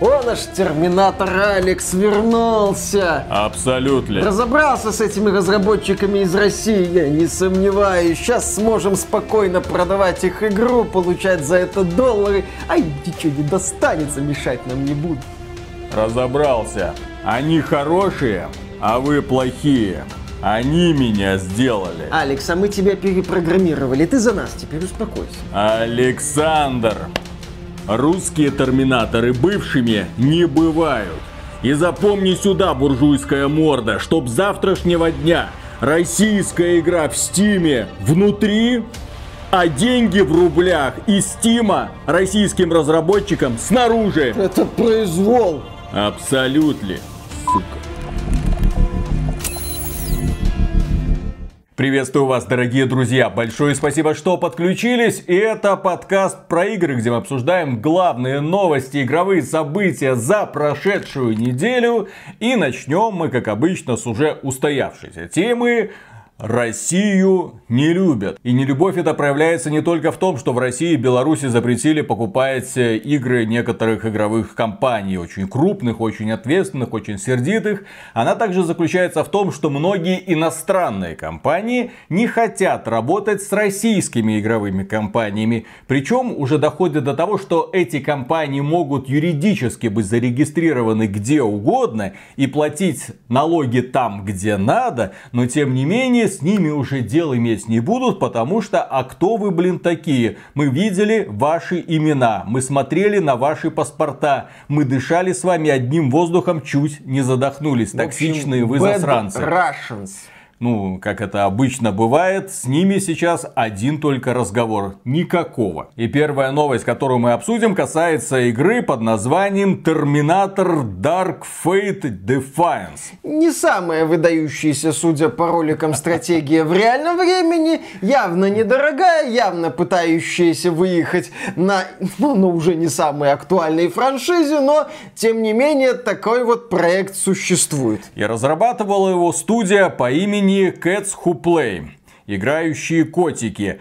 О, наш терминатор Алекс вернулся! Абсолютно. Разобрался с этими разработчиками из России, я не сомневаюсь. Сейчас сможем спокойно продавать их игру, получать за это доллары. Ай, ничего не достанется, мешать нам не будут. Разобрался. Они хорошие, а вы плохие. Они меня сделали. Алекс, а мы тебя перепрограммировали. Ты за нас теперь успокойся. Александр, русские терминаторы бывшими не бывают. И запомни сюда, буржуйская морда, чтоб завтрашнего дня российская игра в Стиме внутри, а деньги в рублях из Стима российским разработчикам снаружи. Это произвол. Абсолютно, сука. Приветствую вас, дорогие друзья. Большое спасибо, что подключились. И это подкаст про игры, где мы обсуждаем главные новости, игровые события за прошедшую неделю. И начнем мы, как обычно, с уже устоявшейся темы Россию не любят. И нелюбовь это проявляется не только в том, что в России и Беларуси запретили покупать э, игры некоторых игровых компаний, очень крупных, очень ответственных, очень сердитых. Она также заключается в том, что многие иностранные компании не хотят работать с российскими игровыми компаниями. Причем уже доходит до того, что эти компании могут юридически быть зарегистрированы где угодно и платить налоги там, где надо, но тем не менее с ними уже дел иметь не будут, потому что, а кто вы, блин, такие? Мы видели ваши имена, мы смотрели на ваши паспорта, мы дышали с вами одним воздухом, чуть не задохнулись. Токсичные вы засранцы. Russians ну, как это обычно бывает, с ними сейчас один только разговор. Никакого. И первая новость, которую мы обсудим, касается игры под названием Terminator Dark Fate Defiance. Не самая выдающаяся, судя по роликам, стратегия в реальном времени. Явно недорогая, явно пытающаяся выехать на, ну, ну, уже не самой актуальной франшизе, но, тем не менее, такой вот проект существует. И разрабатывала его студия по имени они Cats Who Play, играющие котики.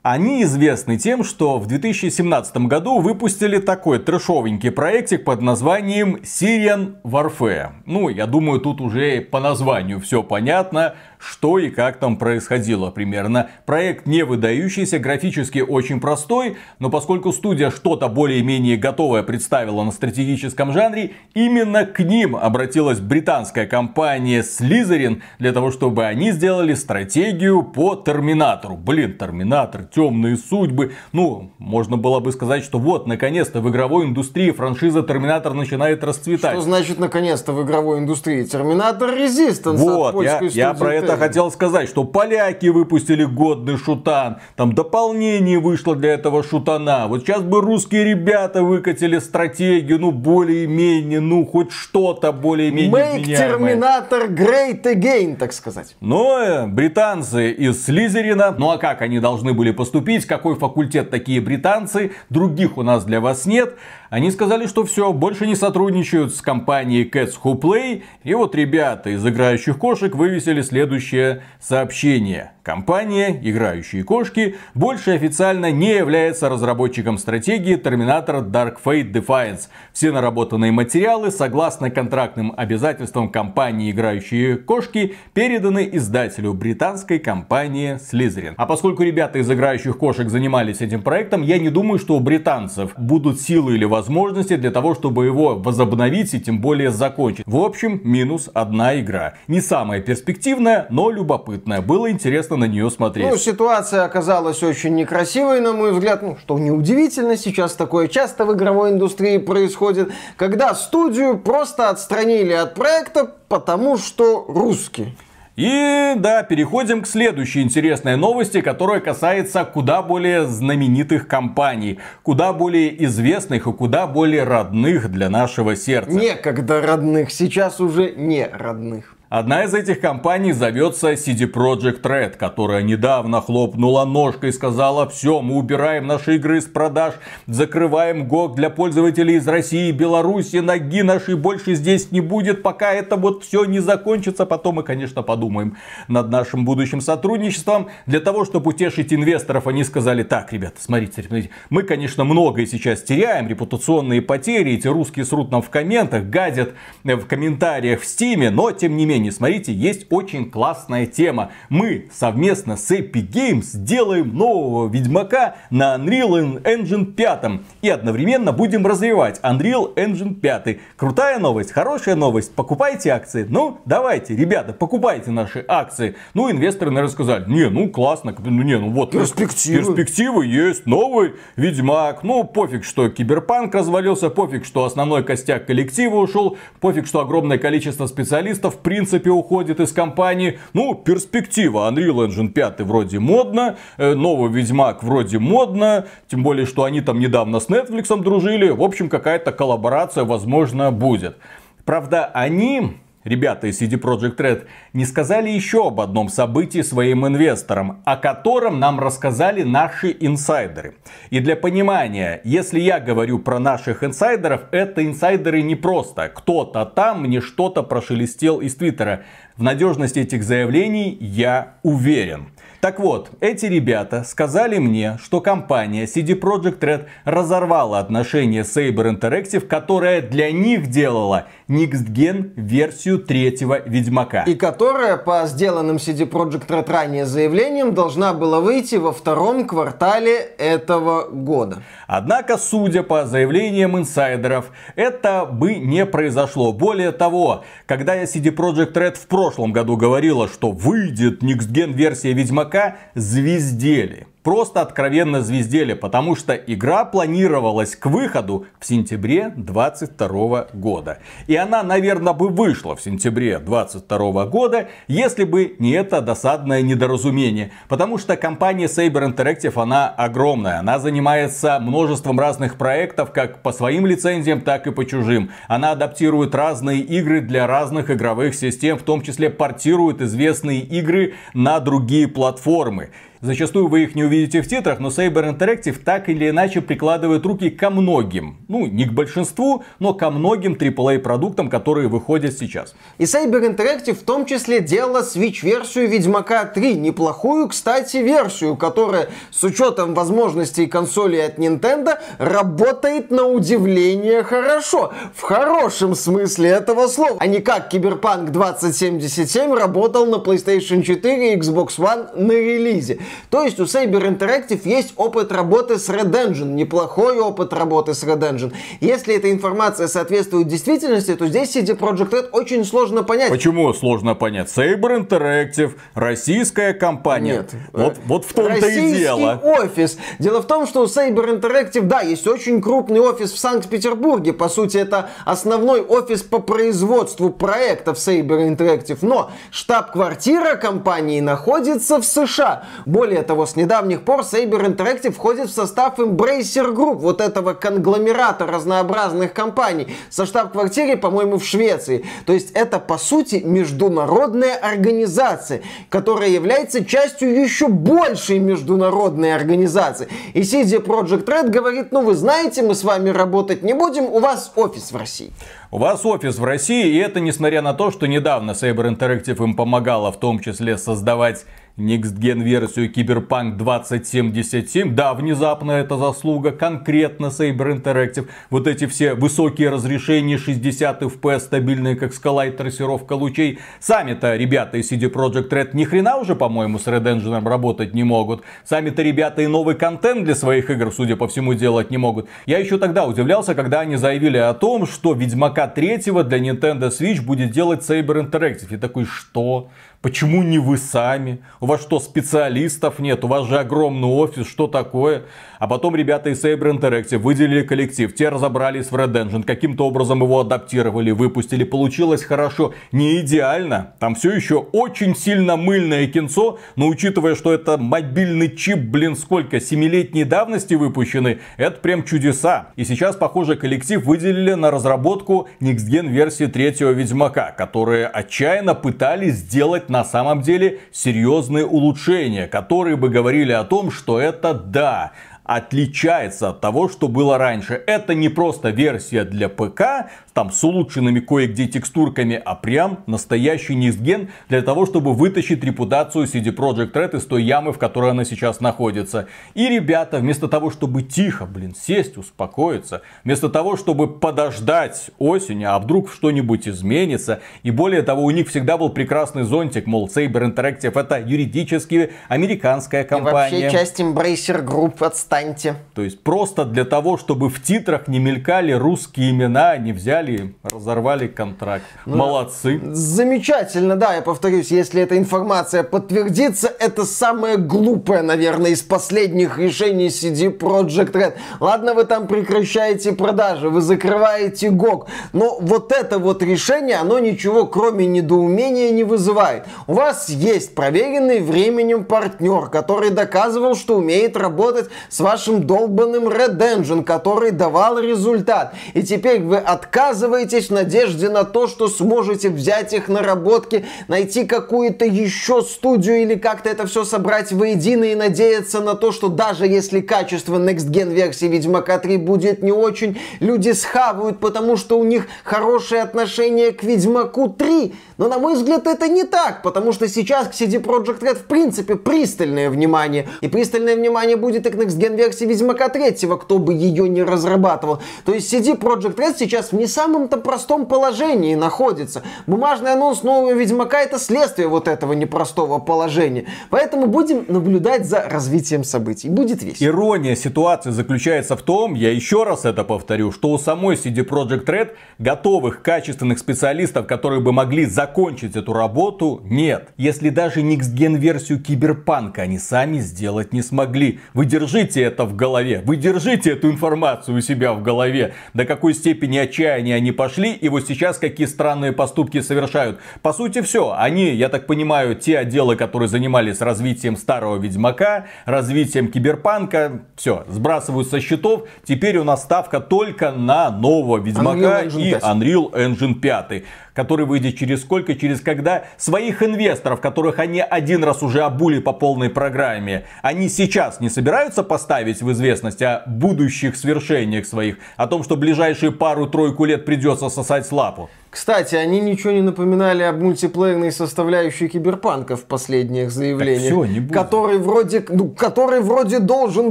Они известны тем, что в 2017 году выпустили такой трэшовенький проектик под названием Syrian Warfare. Ну, я думаю, тут уже по названию все понятно что и как там происходило примерно. Проект не выдающийся, графически очень простой, но поскольку студия что-то более-менее готовое представила на стратегическом жанре, именно к ним обратилась британская компания Slytherin для того, чтобы они сделали стратегию по Терминатору. Блин, Терминатор, темные судьбы. Ну, можно было бы сказать, что вот, наконец-то в игровой индустрии франшиза Терминатор начинает расцветать. Что значит наконец-то в игровой индустрии? Терминатор Resistance вот, я, я про это это хотел сказать, что поляки выпустили годный шутан, там дополнение вышло для этого шутана. Вот сейчас бы русские ребята выкатили стратегию, ну более-менее, ну хоть что-то более-менее Make Terminator great again, так сказать. Но э, британцы из Слизерина, ну а как они должны были поступить, какой факультет такие британцы, других у нас для вас нет. Они сказали, что все, больше не сотрудничают с компанией Cats Who Play. И вот ребята из играющих кошек вывесили следующее сообщение. Компания «Играющие кошки» больше официально не является разработчиком стратегии Terminator Dark Fate Defiance. Все наработанные материалы, согласно контрактным обязательствам компании «Играющие кошки», переданы издателю британской компании Slytherin. А поскольку ребята из «Играющих кошек» занимались этим проектом, я не думаю, что у британцев будут силы или возможности для того, чтобы его возобновить и тем более закончить. В общем, минус одна игра. Не самая перспективная, но любопытная. Было интересно интересно на нее смотреть. Ну, ситуация оказалась очень некрасивой, на мой взгляд. Ну, что неудивительно, сейчас такое часто в игровой индустрии происходит, когда студию просто отстранили от проекта, потому что русский. И да, переходим к следующей интересной новости, которая касается куда более знаменитых компаний, куда более известных и куда более родных для нашего сердца. Некогда родных, сейчас уже не родных. Одна из этих компаний зовется CD Projekt Red, которая недавно хлопнула ножкой и сказала, все, мы убираем наши игры из продаж, закрываем ГОГ для пользователей из России, Беларуси, ноги нашей больше здесь не будет, пока это вот все не закончится. Потом мы, конечно, подумаем над нашим будущим сотрудничеством. Для того, чтобы утешить инвесторов, они сказали, так, ребята, смотрите, смотрите, мы, конечно, многое сейчас теряем, репутационные потери, эти русские срут нам в комментах, гадят в комментариях в Стиме, но, тем не менее, не смотрите, есть очень классная тема. Мы совместно с Epic Games сделаем нового Ведьмака на Unreal Engine 5. И одновременно будем развивать Unreal Engine 5. Крутая новость, хорошая новость. Покупайте акции. Ну, давайте, ребята, покупайте наши акции. Ну, инвесторы, наверное, сказали, не, ну, классно. Ну, не, ну, вот. Перспективы. Перспективы есть. Новый Ведьмак. Ну, пофиг, что Киберпанк развалился. Пофиг, что основной костяк коллектива ушел. Пофиг, что огромное количество специалистов, в принципе, уходит из компании. Ну, перспектива. Unreal Engine 5 вроде модно, э, новый Ведьмак вроде модно, тем более, что они там недавно с Netflix дружили. В общем, какая-то коллаборация, возможно, будет. Правда, они Ребята из CD Projekt Red не сказали еще об одном событии своим инвесторам, о котором нам рассказали наши инсайдеры. И для понимания, если я говорю про наших инсайдеров, это инсайдеры не просто. Кто-то там мне что-то прошелестел из Твиттера. В надежности этих заявлений я уверен. Так вот, эти ребята сказали мне, что компания CD Projekt Red разорвала отношения с Saber Interactive, которая для них делала Next Gen версию третьего Ведьмака. И которая по сделанным CD Projekt Red ранее заявлениям должна была выйти во втором квартале этого года. Однако, судя по заявлениям инсайдеров, это бы не произошло. Более того, когда я CD Projekt Red в прошлом году говорила, что выйдет Next Gen версия Ведьмака, звездели просто откровенно звездели, потому что игра планировалась к выходу в сентябре 22 года. И она, наверное, бы вышла в сентябре 22 года, если бы не это досадное недоразумение. Потому что компания Saber Interactive, она огромная. Она занимается множеством разных проектов, как по своим лицензиям, так и по чужим. Она адаптирует разные игры для разных игровых систем, в том числе портирует известные игры на другие платформы. Зачастую вы их не увидите в титрах, но Saber Interactive так или иначе прикладывает руки ко многим. Ну, не к большинству, но ко многим AAA продуктам, которые выходят сейчас. И Saber Interactive в том числе делала Switch-версию Ведьмака 3. Неплохую, кстати, версию, которая с учетом возможностей консоли от Nintendo работает на удивление хорошо. В хорошем смысле этого слова. А не как Киберпанк 2077 работал на PlayStation 4 и Xbox One на релизе. То есть у Saber Interactive есть опыт работы с Red Engine, неплохой опыт работы с Red Engine. Если эта информация соответствует действительности, то здесь CD Projekt Red очень сложно понять. Почему сложно понять? Saber Interactive, российская компания. Нет. Вот, вот в том-то и дело. офис. Дело в том, что у Saber Interactive, да, есть очень крупный офис в Санкт-Петербурге. По сути, это основной офис по производству проектов Saber Interactive. Но штаб-квартира компании находится в США. Более того, с недавних пор Saber Interactive входит в состав Embracer Group, вот этого конгломерата разнообразных компаний, со штаб-квартирой, по-моему, в Швеции. То есть это, по сути, международная организация, которая является частью еще большей международной организации. И CD Project Red говорит, ну вы знаете, мы с вами работать не будем, у вас офис в России. У вас офис в России, и это несмотря на то, что недавно Saber Interactive им помогала в том числе создавать Next Gen версию Cyberpunk 2077. Да, внезапно это заслуга конкретно Saber Interactive. Вот эти все высокие разрешения 60 FPS, стабильные как скала и трассировка лучей. Сами-то ребята из CD Projekt Red ни хрена уже, по-моему, с Red Engine работать не могут. Сами-то ребята и новый контент для своих игр, судя по всему, делать не могут. Я еще тогда удивлялся, когда они заявили о том, что Ведьмака 3 для Nintendo Switch будет делать Saber Interactive. И такой, что? Почему не вы сами? У вас что, специалистов нет? У вас же огромный офис, что такое? А потом ребята из Saber Interactive выделили коллектив, те разобрались в Red Engine, каким-то образом его адаптировали, выпустили. Получилось хорошо, не идеально. Там все еще очень сильно мыльное кинцо, но учитывая, что это мобильный чип, блин, сколько, семилетней давности выпущенный, это прям чудеса. И сейчас, похоже, коллектив выделили на разработку Next Gen версии третьего Ведьмака, которые отчаянно пытались сделать на самом деле серьезные улучшения, которые бы говорили о том, что это да, отличается от того, что было раньше. Это не просто версия для ПК, там с улучшенными кое-где текстурками, а прям настоящий низген для того, чтобы вытащить репутацию CD Projekt Red из той ямы, в которой она сейчас находится. И ребята, вместо того, чтобы тихо, блин, сесть, успокоиться, вместо того, чтобы подождать осени, а вдруг что-нибудь изменится, и более того, у них всегда был прекрасный зонтик, мол, Saber Interactive это юридически американская компания. И вообще часть Embracer Group, отстаньте. То есть просто для того, чтобы в титрах не мелькали русские имена, они взяли взяли, разорвали контракт. Ну, Молодцы. Замечательно, да, я повторюсь, если эта информация подтвердится, это самое глупое, наверное, из последних решений CD Project Red. Ладно, вы там прекращаете продажи, вы закрываете GOG, но вот это вот решение, оно ничего кроме недоумения не вызывает. У вас есть проверенный временем партнер, который доказывал, что умеет работать с вашим долбанным Red Engine, который давал результат. И теперь вы отказываетесь отказываетесь в надежде на то, что сможете взять их наработки, найти какую-то еще студию или как-то это все собрать воедино и надеяться на то, что даже если качество Next Gen версии Ведьмака 3 будет не очень, люди схавают, потому что у них хорошее отношение к Ведьмаку 3. Но на мой взгляд это не так, потому что сейчас к CD Projekt Red в принципе пристальное внимание. И пристальное внимание будет и к Next Gen версии Ведьмака 3, кто бы ее не разрабатывал. То есть CD Projekt Red сейчас в не самом-то простом положении находится. Бумажный анонс нового Ведьмака это следствие вот этого непростого положения. Поэтому будем наблюдать за развитием событий. Будет весело. Ирония ситуации заключается в том, я еще раз это повторю, что у самой CD Projekt Red готовых качественных специалистов, которые бы могли закончить эту работу, нет. Если даже Next версию Киберпанка они сами сделать не смогли. Вы держите это в голове. Вы держите эту информацию у себя в голове. До какой степени отчаяния они пошли, и вот сейчас какие странные поступки совершают. По сути, все. Они, я так понимаю, те отделы, которые занимались развитием старого Ведьмака, развитием Киберпанка, все, сбрасывают со счетов. Теперь у нас ставка только на нового Ведьмака Unreal и Unreal Engine 5 который выйдет через сколько, через когда, своих инвесторов, которых они один раз уже обули по полной программе, они сейчас не собираются поставить в известность о будущих свершениях своих, о том, что ближайшие пару-тройку лет придется сосать лапу. Кстати, они ничего не напоминали об мультиплеерной составляющей киберпанка в последних заявлениях. все, не будет. Который вроде, ну, который вроде должен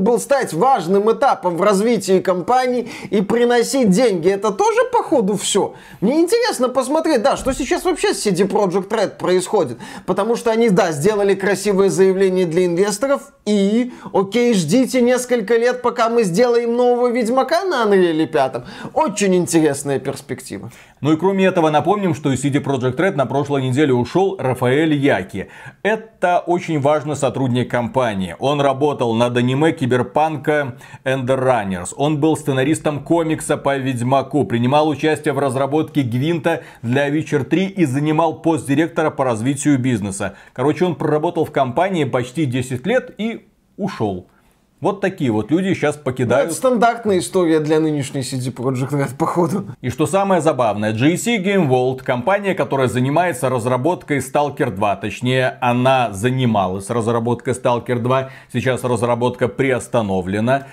был стать важным этапом в развитии компании и приносить деньги. Это тоже, походу, все. Мне интересно посмотреть, да, что сейчас вообще с CD Project Red происходит. Потому что они, да, сделали красивое заявление для инвесторов и, окей, ждите несколько лет, пока мы сделаем нового Ведьмака на Unreal 5. Очень интересная перспектива. Ну и кроме этого напомним, что из CD Projekt Red на прошлой неделе ушел Рафаэль Яки. Это очень важный сотрудник компании. Он работал над аниме Киберпанка Ender Runners. Он был сценаристом комикса по Ведьмаку, принимал участие в разработке Гвинта для Witcher 3 и занимал пост директора по развитию бизнеса. Короче, он проработал в компании почти 10 лет и ушел. Вот такие вот люди сейчас покидают. Ну, это стандартная история для нынешней CD Projekt Red, походу. И что самое забавное, GSC Game World, компания, которая занимается разработкой Stalker 2, точнее, она занималась разработкой Stalker 2, сейчас разработка приостановлена.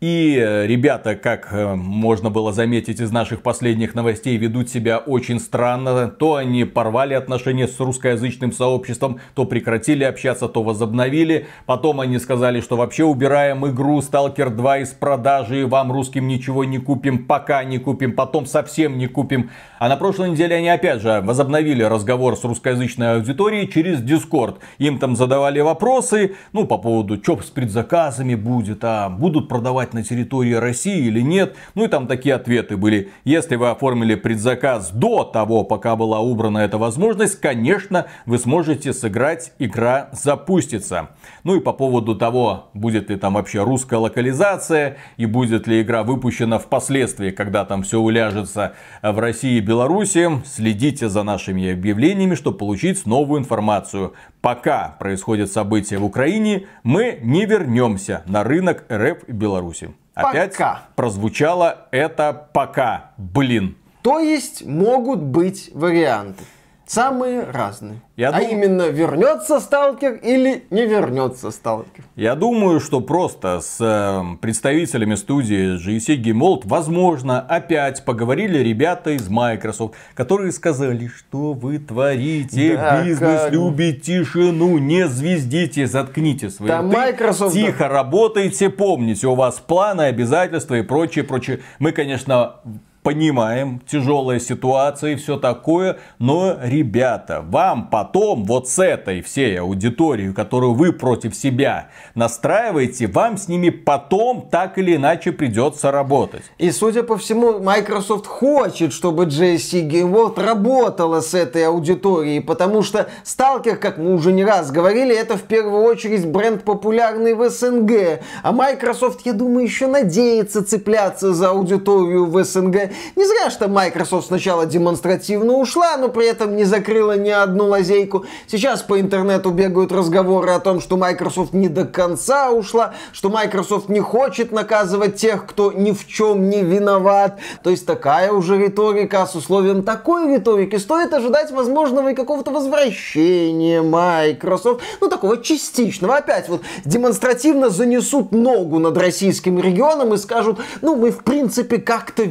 И э, ребята, как э, можно было заметить из наших последних новостей, ведут себя очень странно. То они порвали отношения с русскоязычным сообществом, то прекратили общаться, то возобновили. Потом они сказали, что вообще убираем игру Stalker 2 из продажи, вам русским ничего не купим, пока не купим, потом совсем не купим. А на прошлой неделе они опять же возобновили разговор с русскоязычной аудиторией через Discord. Им там задавали вопросы, ну, по поводу, что с предзаказами будет, а будут продавать на территории России или нет. Ну и там такие ответы были. Если вы оформили предзаказ до того, пока была убрана эта возможность, конечно, вы сможете сыграть, игра запустится. Ну и по поводу того, будет ли там вообще русская локализация и будет ли игра выпущена впоследствии, когда там все уляжется в России и Беларуси, следите за нашими объявлениями, чтобы получить новую информацию. Пока происходят события в Украине, мы не вернемся на рынок РФ Беларуси. Опять Пока. прозвучало это пока. Блин. То есть могут быть варианты. Самые разные. Я а дум- именно, вернется сталкер или не вернется сталкер. Я думаю, что просто с э, представителями студии GSC Game World, возможно, опять поговорили ребята из Microsoft, которые сказали, что вы творите, Да, бизнес как? любит тишину, не звездите, заткните свои Да, рты, Microsoft- тихо работайте, помните, у вас планы, обязательства и прочее, прочее. Мы, конечно, понимаем, тяжелая ситуация и все такое, но, ребята, вам потом вот с этой всей аудиторией, которую вы против себя настраиваете, вам с ними потом так или иначе придется работать. И, судя по всему, Microsoft хочет, чтобы JSC Game World работала с этой аудиторией, потому что Stalker, как мы уже не раз говорили, это в первую очередь бренд популярный в СНГ. А Microsoft, я думаю, еще надеется цепляться за аудиторию в СНГ. Не зря, что Microsoft сначала демонстративно ушла, но при этом не закрыла ни одну лазейку. Сейчас по интернету бегают разговоры о том, что Microsoft не до конца ушла, что Microsoft не хочет наказывать тех, кто ни в чем не виноват. То есть такая уже риторика, а с условием такой риторики стоит ожидать возможного и какого-то возвращения Microsoft. Ну, такого частичного. Опять вот демонстративно занесут ногу над российским регионом и скажут, ну, мы в принципе как-то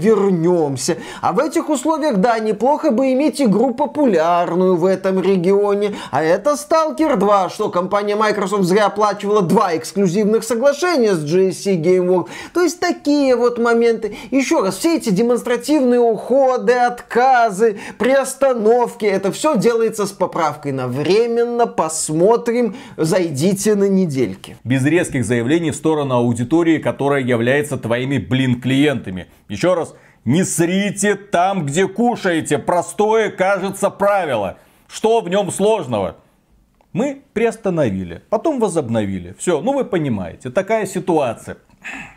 вернемся. А в этих условиях, да, неплохо бы иметь игру популярную в этом регионе. А это Stalker 2, что компания Microsoft зря оплачивала два эксклюзивных соглашения с GSC Game World. То есть такие вот моменты. Еще раз, все эти демонстративные уходы, отказы, приостановки, это все делается с поправкой на временно, посмотрим, зайдите на недельки. Без резких заявлений в сторону аудитории, которая является твоими, блин, клиентами. Еще раз, не срите там, где кушаете. Простое, кажется, правило. Что в нем сложного? Мы приостановили, потом возобновили. Все, ну вы понимаете, такая ситуация.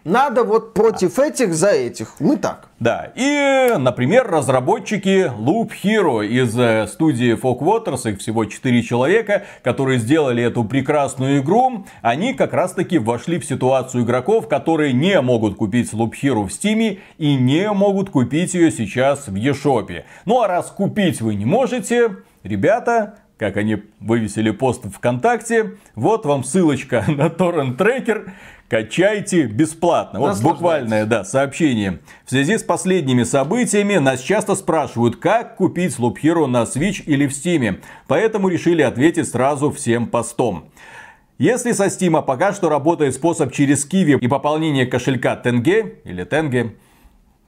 Надо вот против этих за этих. Мы так. Да, и, например, разработчики Loop Hero из э, студии Fog Waters, их всего 4 человека, которые сделали эту прекрасную игру, они как раз таки вошли в ситуацию игроков, которые не могут купить Loop Hero в Steam и не могут купить ее сейчас в eShop. Ну а раз купить вы не можете, ребята, как они вывесили пост в ВКонтакте, вот вам ссылочка на торрент трекер, качайте бесплатно. Вот буквальное, да, сообщение. В связи с последними событиями нас часто спрашивают, как купить Loop Hero на Switch или в Steam. Поэтому решили ответить сразу всем постом. Если со Steam пока что работает способ через Kiwi и пополнение кошелька Тенге или Тенге,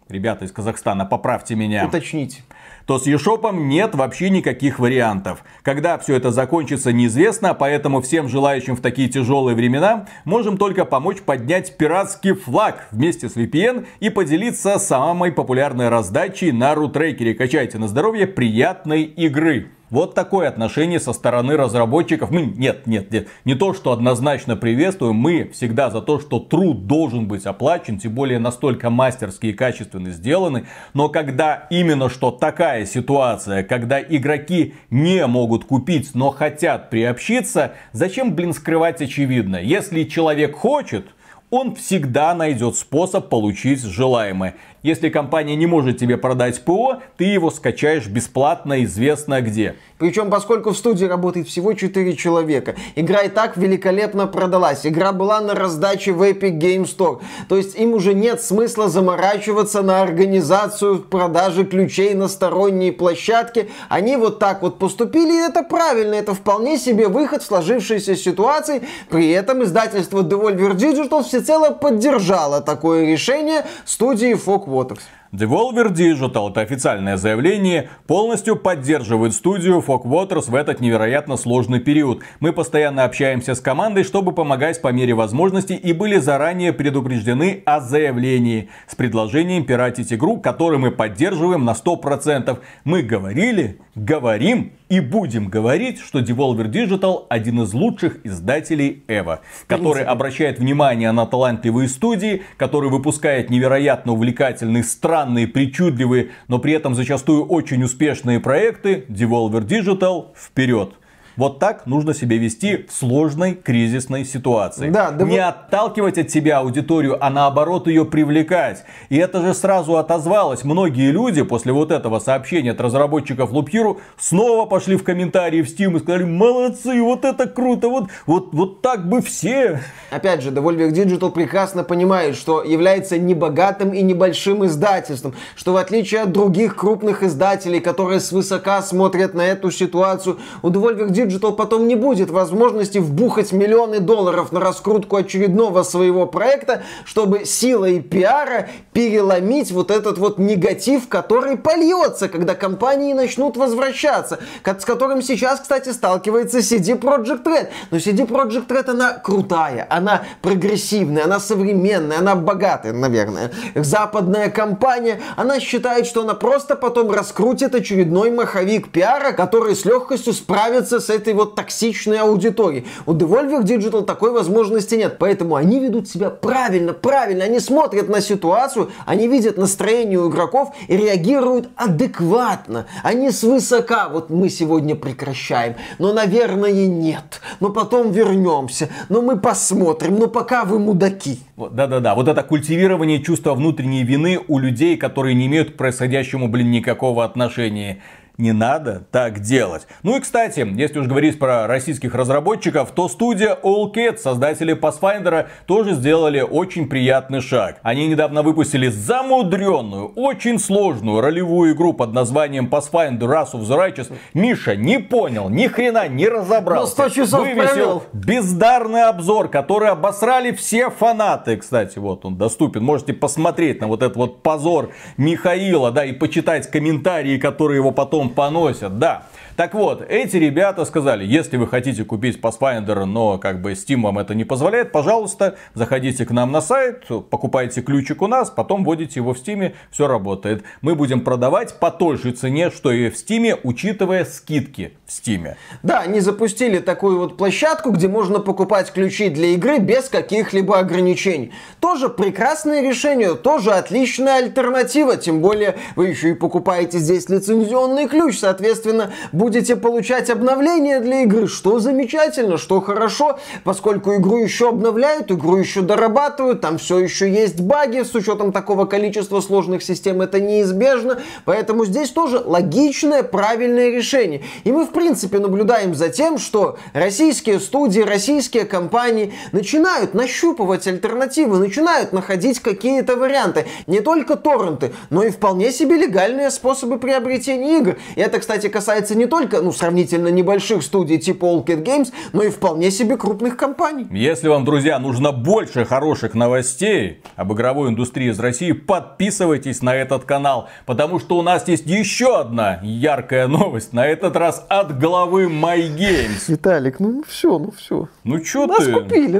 ребята из Казахстана, поправьте меня Уточните. То с eShop нет вообще никаких вариантов. Когда все это закончится, неизвестно, поэтому всем желающим в такие тяжелые времена можем только помочь поднять пиратский флаг вместе с VPN и поделиться самой популярной раздачей на рутрекере. Качайте на здоровье приятной игры. Вот такое отношение со стороны разработчиков. Мы нет, нет, нет. Не то, что однозначно приветствуем. Мы всегда за то, что труд должен быть оплачен. Тем более настолько мастерски и качественно сделаны. Но когда именно что такая ситуация, когда игроки не могут купить, но хотят приобщиться, зачем, блин, скрывать очевидно? Если человек хочет, он всегда найдет способ получить желаемое. Если компания не может тебе продать ПО, ты его скачаешь бесплатно, известно где. Причем, поскольку в студии работает всего 4 человека, игра и так великолепно продалась. Игра была на раздаче в Epic Game Store. То есть им уже нет смысла заморачиваться на организацию продажи ключей на сторонние площадки. Они вот так вот поступили, и это правильно. Это вполне себе выход в сложившейся ситуации. При этом издательство Devolver Digital всецело поддержало такое решение студии Fog Waters. Devolver Digital, это официальное заявление, полностью поддерживает студию Fog Waters в этот невероятно сложный период. Мы постоянно общаемся с командой, чтобы помогать по мере возможности и были заранее предупреждены о заявлении с предложением пиратить игру, которую мы поддерживаем на 100%. Мы говорили, говорим и будем говорить, что Devolver Digital один из лучших издателей EVO, который обращает внимание на талантливые студии, который выпускает невероятно увлекательные, странные, причудливые, но при этом зачастую очень успешные проекты. Devolver Digital вперед! Вот так нужно себя вести в сложной кризисной ситуации. Да, да Не вы... отталкивать от себя аудиторию, а наоборот ее привлекать. И это же сразу отозвалось. Многие люди после вот этого сообщения от разработчиков Hero снова пошли в комментарии в Steam и сказали, молодцы, вот это круто, вот, вот, вот так бы все. Опять же, Devolver Digital прекрасно понимает, что является небогатым и небольшим издательством, что в отличие от других крупных издателей, которые свысока смотрят на эту ситуацию, у Devolver Digital Digital потом не будет возможности вбухать миллионы долларов на раскрутку очередного своего проекта, чтобы силой пиара переломить вот этот вот негатив, который польется, когда компании начнут возвращаться, с которым сейчас, кстати, сталкивается CD Projekt Red. Но CD Projekt Red, она крутая, она прогрессивная, она современная, она богатая, наверное. Западная компания, она считает, что она просто потом раскрутит очередной маховик пиара, который с легкостью справится с этой вот токсичной аудиторией. У Devolver Digital такой возможности нет, поэтому они ведут себя правильно, правильно, они смотрят на ситуацию, они видят настроение у игроков и реагируют адекватно, они свысока, вот мы сегодня прекращаем, но, наверное, нет, но потом вернемся, но мы посмотрим, но пока вы мудаки. Да-да-да, вот это культивирование чувства внутренней вины у людей, которые не имеют к происходящему, блин, никакого отношения. Не надо так делать. Ну и кстати, если уж говорить про российских разработчиков, то студия All Cat, создатели Pathfinder, тоже сделали очень приятный шаг. Они недавно выпустили замудренную, очень сложную ролевую игру под названием Pathfinder Wrath of the Righteous. Миша не понял, ни хрена не разобрался. 100 часов Вывесил провел. бездарный обзор, который обосрали все фанаты. Кстати, вот он доступен. Можете посмотреть на вот этот вот позор Михаила, да, и почитать комментарии, которые его потом потом поносят, да. Так вот, эти ребята сказали, если вы хотите купить Pathfinder, но как бы Steam вам это не позволяет, пожалуйста, заходите к нам на сайт, покупайте ключик у нас, потом вводите его в Steam, все работает. Мы будем продавать по той же цене, что и в Steam, учитывая скидки в Steam. Да, они запустили такую вот площадку, где можно покупать ключи для игры без каких-либо ограничений. Тоже прекрасное решение, тоже отличная альтернатива, тем более вы еще и покупаете здесь лицензионный ключ, соответственно, будете получать обновления для игры, что замечательно, что хорошо, поскольку игру еще обновляют, игру еще дорабатывают, там все еще есть баги, с учетом такого количества сложных систем это неизбежно, поэтому здесь тоже логичное, правильное решение. И мы, в принципе, наблюдаем за тем, что российские студии, российские компании начинают нащупывать альтернативы, начинают находить какие-то варианты. Не только торренты, но и вполне себе легальные способы приобретения игр. И это, кстати, касается не только только ну, сравнительно небольших студий типа Allcat Games, но и вполне себе крупных компаний. Если вам, друзья, нужно больше хороших новостей об игровой индустрии из России, подписывайтесь на этот канал, потому что у нас есть еще одна яркая новость, на этот раз от главы MyGames. Виталик, ну все, ну все. Ну что ты? Нас купили,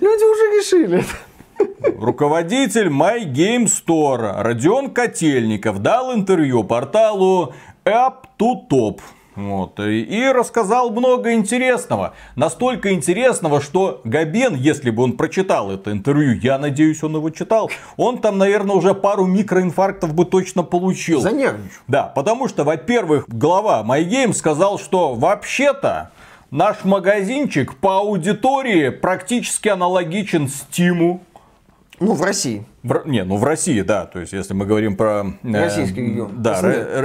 люди уже решили Руководитель My Game Store Родион Котельников дал интервью порталу Up to Top. Вот, и рассказал много интересного. Настолько интересного, что Габен, если бы он прочитал это интервью, я надеюсь, он его читал, он там, наверное, уже пару микроинфарктов бы точно получил. Занервничал. Да, потому что, во-первых, глава MyGame сказал, что вообще-то наш магазинчик по аудитории практически аналогичен Стиму. Ну, в России. В, не, ну в России, да. То есть, если мы говорим про... Э, Российский регион. Да,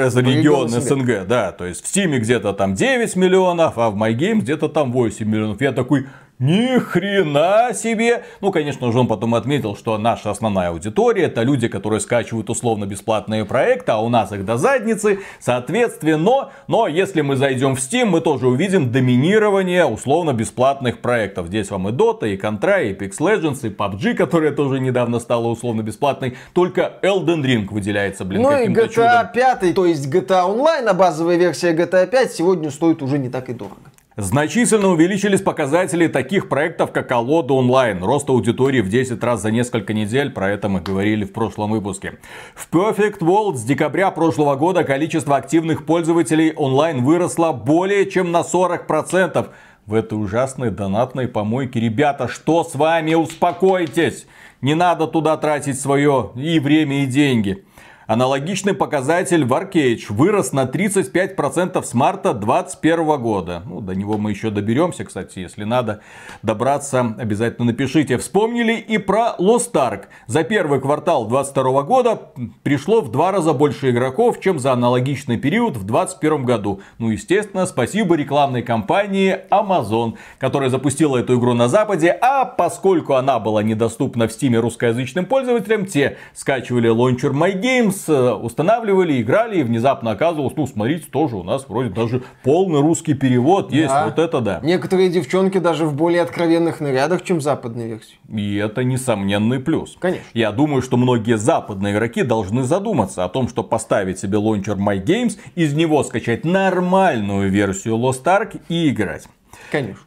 СНГ. регион СНГ. СНГ, да. То есть, в Стиме где-то там 9 миллионов, а в MyGames где-то там 8 миллионов. Я такой, Ни хрена себе! Ну, конечно же, он потом отметил, что наша основная аудитория это люди, которые скачивают условно-бесплатные проекты, а у нас их до задницы. Соответственно, но, если мы зайдем в Steam, мы тоже увидим доминирование условно-бесплатных проектов. Здесь вам и Dota, и Contra, и Apex Legends, и PUBG, которая тоже недавно стала условно-бесплатной. Только Elden Ring выделяется, блин, Ну и GTA чудом. 5, то есть GTA Online, а базовая версия GTA 5 сегодня стоит уже не так и дорого. Значительно увеличились показатели таких проектов, как Алода онлайн. Рост аудитории в 10 раз за несколько недель, про это мы говорили в прошлом выпуске. В Perfect World с декабря прошлого года количество активных пользователей онлайн выросло более чем на 40%. В этой ужасной донатной помойке. Ребята, что с вами? Успокойтесь! Не надо туда тратить свое и время, и деньги. Аналогичный показатель в Arcade вырос на 35% с марта 2021 года. Ну, до него мы еще доберемся, кстати, если надо добраться, обязательно напишите. Вспомнили и про Lost Ark. За первый квартал 2022 года пришло в два раза больше игроков, чем за аналогичный период в 2021 году. Ну, естественно, спасибо рекламной кампании Amazon, которая запустила эту игру на Западе, а поскольку она была недоступна в Steam русскоязычным пользователям, те скачивали лончер MyGames, э, устанавливали, играли, и внезапно оказывалось, ну, смотрите, тоже у нас вроде даже полный русский перевод есть, Да. вот это да. Некоторые девчонки даже в более откровенных нарядах, чем западной версии. И это несомненный плюс. Конечно. Я думаю, что многие западные игроки должны задуматься о том, что поставить себе лончер MyGames, из него скачать нормальную версию Lost Ark и играть. Конечно.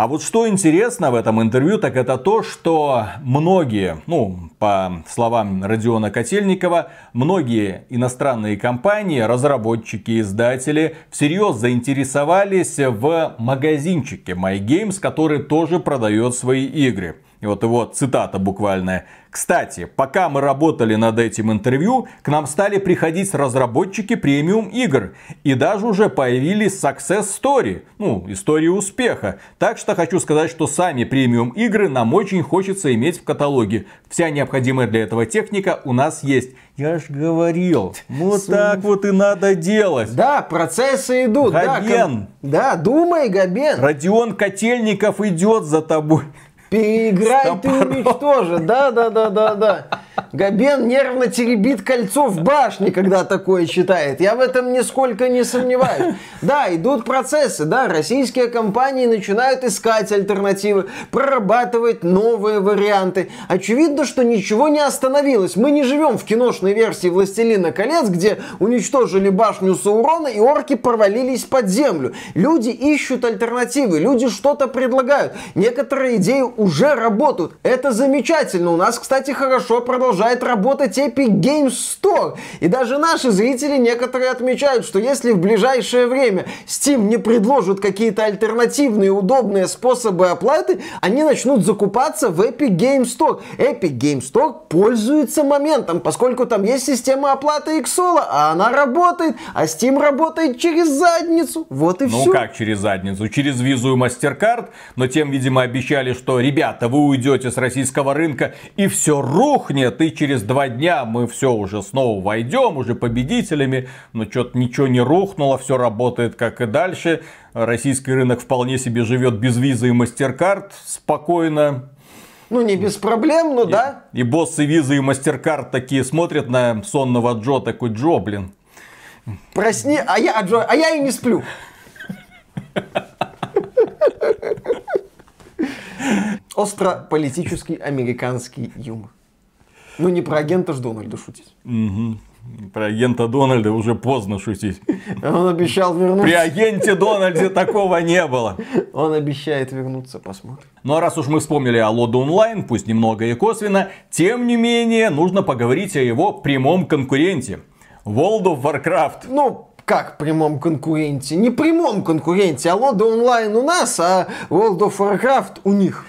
А вот что интересно в этом интервью, так это то, что многие, ну, по словам Родиона Котельникова, многие иностранные компании, разработчики, издатели всерьез заинтересовались в магазинчике MyGames, который тоже продает свои игры. И вот его цитата буквальная. Кстати, пока мы работали над этим интервью, к нам стали приходить разработчики премиум игр. И даже уже появились success story, ну, истории успеха. Так что хочу сказать, что сами премиум игры нам очень хочется иметь в каталоге. Вся необходимая для этого техника у нас есть. Я ж говорил, вот так вот и надо делать. Да, процессы идут. да, Габен. ком- Да, думай, Габен. Родион Котельников идет за тобой. Переиграй ты уничтожи. Да, да, да, да, да. Габен нервно теребит кольцо в башне, когда такое читает. Я в этом нисколько не сомневаюсь. Да, идут процессы, да, российские компании начинают искать альтернативы, прорабатывать новые варианты. Очевидно, что ничего не остановилось. Мы не живем в киношной версии «Властелина колец», где уничтожили башню Саурона и орки провалились под землю. Люди ищут альтернативы, люди что-то предлагают. Некоторые идеи уже работают. Это замечательно. У нас, кстати, хорошо продолжает работать Epic Games Store. И даже наши зрители некоторые отмечают, что если в ближайшее время Steam не предложит какие-то альтернативные удобные способы оплаты, они начнут закупаться в Epic Games Store. Epic Games Store пользуется моментом, поскольку там есть система оплаты Xsola, а она работает, а Steam работает через задницу. Вот и Ну все. как через задницу? Через визу и MasterCard, но тем, видимо, обещали, что, ребята, вы уйдете с российского рынка и все рухнет, и через два дня мы все уже снова войдем, уже победителями, но что-то ничего не рухнуло, все работает как и дальше. Российский рынок вполне себе живет без визы и MasterCard спокойно. Ну, не без проблем, но да. И боссы визы и MasterCard такие смотрят на сонного Джо, такой Джо, блин, Просни, а я, а Джо- а я и не сплю. Остро-политический американский юмор. Ну, не про агента ж Дональда шутить. про агента Дональда уже поздно шутить. Он обещал При вернуться. агенте Дональде такого не было. Он обещает вернуться, посмотрим. Ну а раз уж мы вспомнили о Лоде онлайн, пусть немного и косвенно, тем не менее нужно поговорить о его прямом конкуренте. World of Warcraft. Ну, как прямом конкуренте? Не прямом конкуренте, а Лода онлайн у нас, а World of Warcraft у них.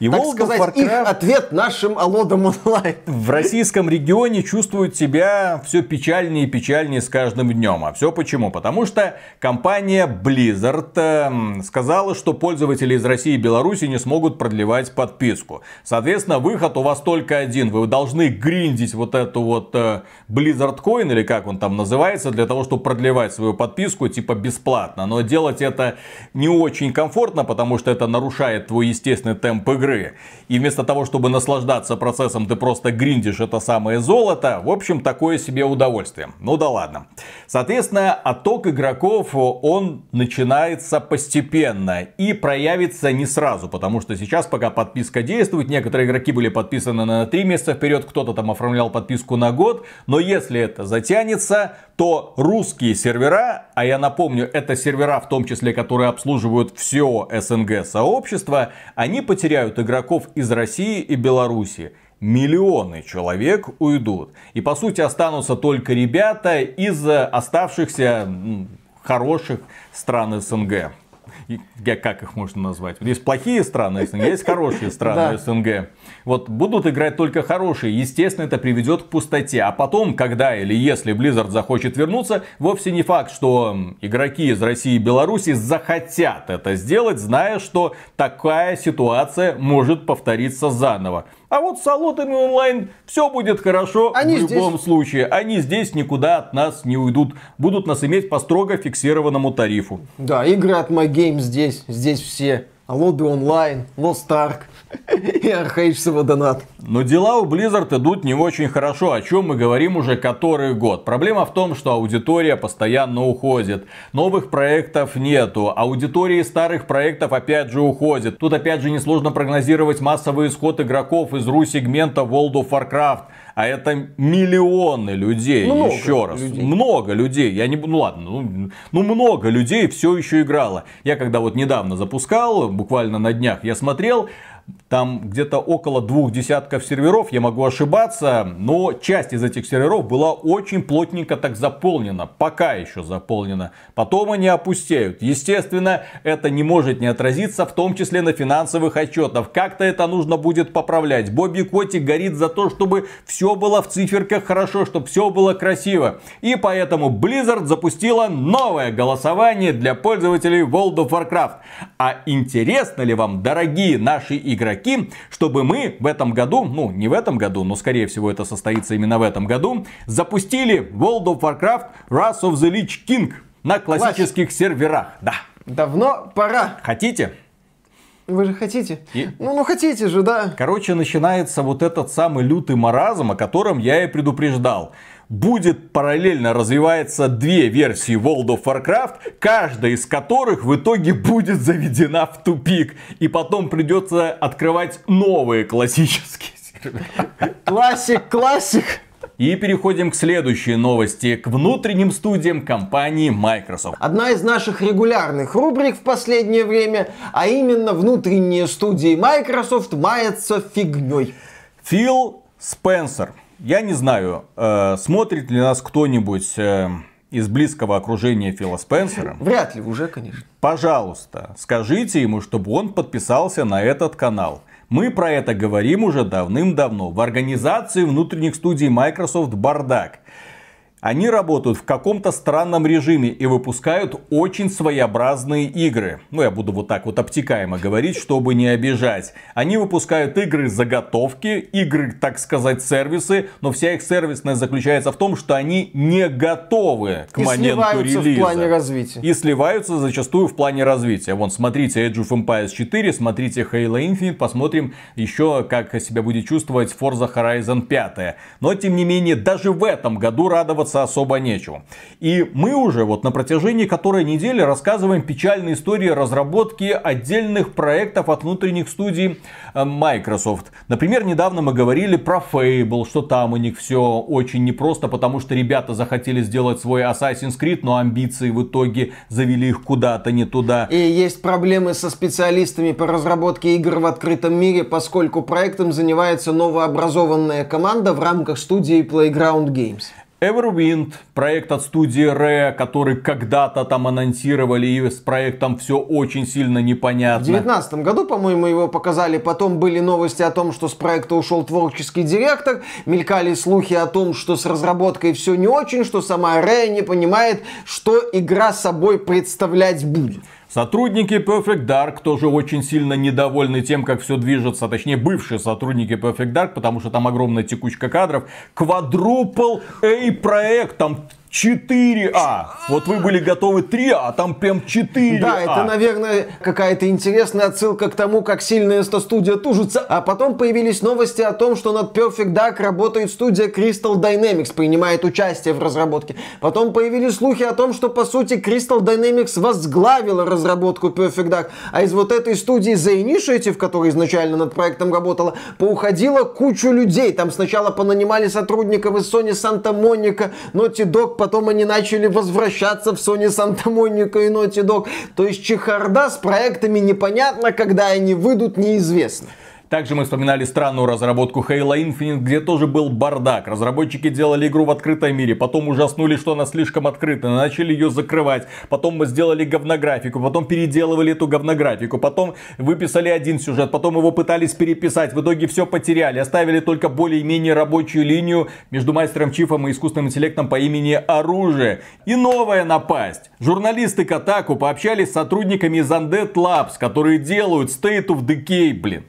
И так World сказать, их Warcraft- ответ нашим Алодам онлайн. в российском регионе чувствуют себя все печальнее и печальнее с каждым днем. А все почему? Потому что компания Blizzard эм, сказала, что пользователи из России и Беларуси не смогут продлевать подписку. Соответственно, выход у вас только один. Вы должны гриндить вот эту вот э, Blizzard Coin, или как он там называется, для того, чтобы продлевать свою подписку типа бесплатно. Но делать это не очень комфортно, потому что это нарушает твой естественный темп игры. И вместо того, чтобы наслаждаться процессом, ты просто гриндишь это самое золото. В общем, такое себе удовольствие. Ну да ладно. Соответственно, отток игроков, он начинается постепенно и проявится не сразу, потому что сейчас, пока подписка действует, некоторые игроки были подписаны на 3 месяца вперед, кто-то там оформлял подписку на год, но если это затянется, то русские сервера, а я напомню, это сервера в том числе, которые обслуживают все СНГ сообщество, они потеряют игроков из России и Беларуси миллионы человек уйдут. И по сути останутся только ребята из э, оставшихся хороших стран СНГ. Как их можно назвать? Вот Есть плохие страны СНГ, есть хорошие страны. СНГ. Вот будут играть только хорошие. Естественно, это приведет к пустоте. А потом, когда или если Blizzard захочет вернуться, вовсе не факт, что игроки из России и Беларуси захотят это сделать, зная, что такая ситуация может повториться заново. А вот с Алотами онлайн все будет хорошо Они в здесь. любом случае. Они здесь никуда от нас не уйдут. Будут нас иметь по строго фиксированному тарифу. Да, игры от My Game здесь, здесь все. Алоды онлайн, Lost Ark и Arcade Донат. Но дела у Blizzard идут не очень хорошо, о чем мы говорим уже который год. Проблема в том, что аудитория постоянно уходит. Новых проектов нету. Аудитории старых проектов опять же уходит. Тут опять же несложно прогнозировать массовый исход игроков из ру-сегмента World of Warcraft. А это миллионы людей, Много еще раз. людей. Много людей. Я не ну ладно, ну, ну много людей все еще играло. Я когда вот недавно запускал, буквально на днях, я смотрел, там где-то около двух десятков серверов, я могу ошибаться, но часть из этих серверов была очень плотненько так заполнена, пока еще заполнена. Потом они опустеют. Естественно, это не может не отразиться, в том числе на финансовых отчетах. Как-то это нужно будет поправлять. Бобби Котик горит за то, чтобы все было в циферках хорошо, чтобы все было красиво. И поэтому Blizzard запустила новое голосование для пользователей World of Warcraft. А интересно ли вам, дорогие наши игроки, чтобы мы в этом году, ну не в этом году, но скорее всего это состоится именно в этом году, запустили World of Warcraft Wrath of the Lich King на классических серверах. Да. Давно пора. Хотите? Вы же хотите? И- Ну, ну хотите же, да. Короче, начинается вот этот самый лютый маразм, о котором я и предупреждал. Будет параллельно развиваться две версии World of Warcraft, каждая из которых в итоге будет заведена в тупик. И потом придется открывать новые классические серверы. Классик, классик. И переходим к следующей новости, к внутренним студиям компании Microsoft. Одна из наших регулярных рубрик в последнее время, а именно внутренние студии Microsoft мается фигней. Фил Спенсер. Я не знаю, э, смотрит ли нас кто-нибудь э, из близкого окружения Фила Спенсера. Вряд ли уже, конечно. Пожалуйста, скажите ему, чтобы он подписался на этот канал. Мы про это говорим уже давным-давно. В организации внутренних студий Microsoft бардак. Они работают в каком-то странном режиме и выпускают очень своеобразные игры. Ну, я буду вот так вот обтекаемо говорить, чтобы не обижать. Они выпускают игры заготовки, игры, так сказать, сервисы, но вся их сервисность заключается в том, что они не готовы к И моменту сливаются в релиза. плане развития. И сливаются зачастую в плане развития. Вон, смотрите Age of Empires 4, смотрите Halo Infinite, посмотрим еще, как себя будет чувствовать Forza Horizon 5. Но, тем не менее, даже в этом году радоваться особо нечего. И мы уже вот на протяжении которой недели рассказываем печальные истории разработки отдельных проектов от внутренних студий э, Microsoft. Например, недавно мы говорили про Fable, что там у них все очень непросто, потому что ребята захотели сделать свой Assassin's Creed, но амбиции в итоге завели их куда-то не туда. И есть проблемы со специалистами по разработке игр в открытом мире, поскольку проектом занимается новообразованная команда в рамках студии Playground Games. Everwind, проект от студии Rare, который когда-то там анонсировали, и с проектом все очень сильно непонятно. В 2019 году, по-моему, его показали. Потом были новости о том, что с проекта ушел творческий директор. Мелькали слухи о том, что с разработкой все не очень, что сама Rare не понимает, что игра собой представлять будет. Сотрудники Perfect Dark тоже очень сильно недовольны тем, как все движется. Точнее, бывшие сотрудники Perfect Dark, потому что там огромная текучка кадров. Quadruple A проект, там 4А. Вот вы были готовы 3А, а там прям 4А. Да, это, наверное, какая-то интересная отсылка к тому, как сильно эта студия тужится. А потом появились новости о том, что над Perfect Dark работает студия Crystal Dynamics, принимает участие в разработке. Потом появились слухи о том, что, по сути, Crystal Dynamics возглавила разработку Perfect Dark. А из вот этой студии The Initiative, которая изначально над проектом работала, поуходила кучу людей. Там сначала понанимали сотрудников из Sony Santa Monica, Naughty Dog, потом они начали возвращаться в Sony Santa Monica и Naughty Dog. То есть чехарда с проектами непонятно, когда они выйдут, неизвестно. Также мы вспоминали странную разработку Halo Infinite, где тоже был бардак. Разработчики делали игру в открытом мире, потом ужаснули, что она слишком открыта, начали ее закрывать. Потом мы сделали говнографику, потом переделывали эту говнографику, потом выписали один сюжет, потом его пытались переписать. В итоге все потеряли, оставили только более-менее рабочую линию между мастером Чифом и искусственным интеллектом по имени Оружие. И новая напасть. Журналисты Катаку пообщались с сотрудниками из Undead Labs, которые делают State of Decay, блин.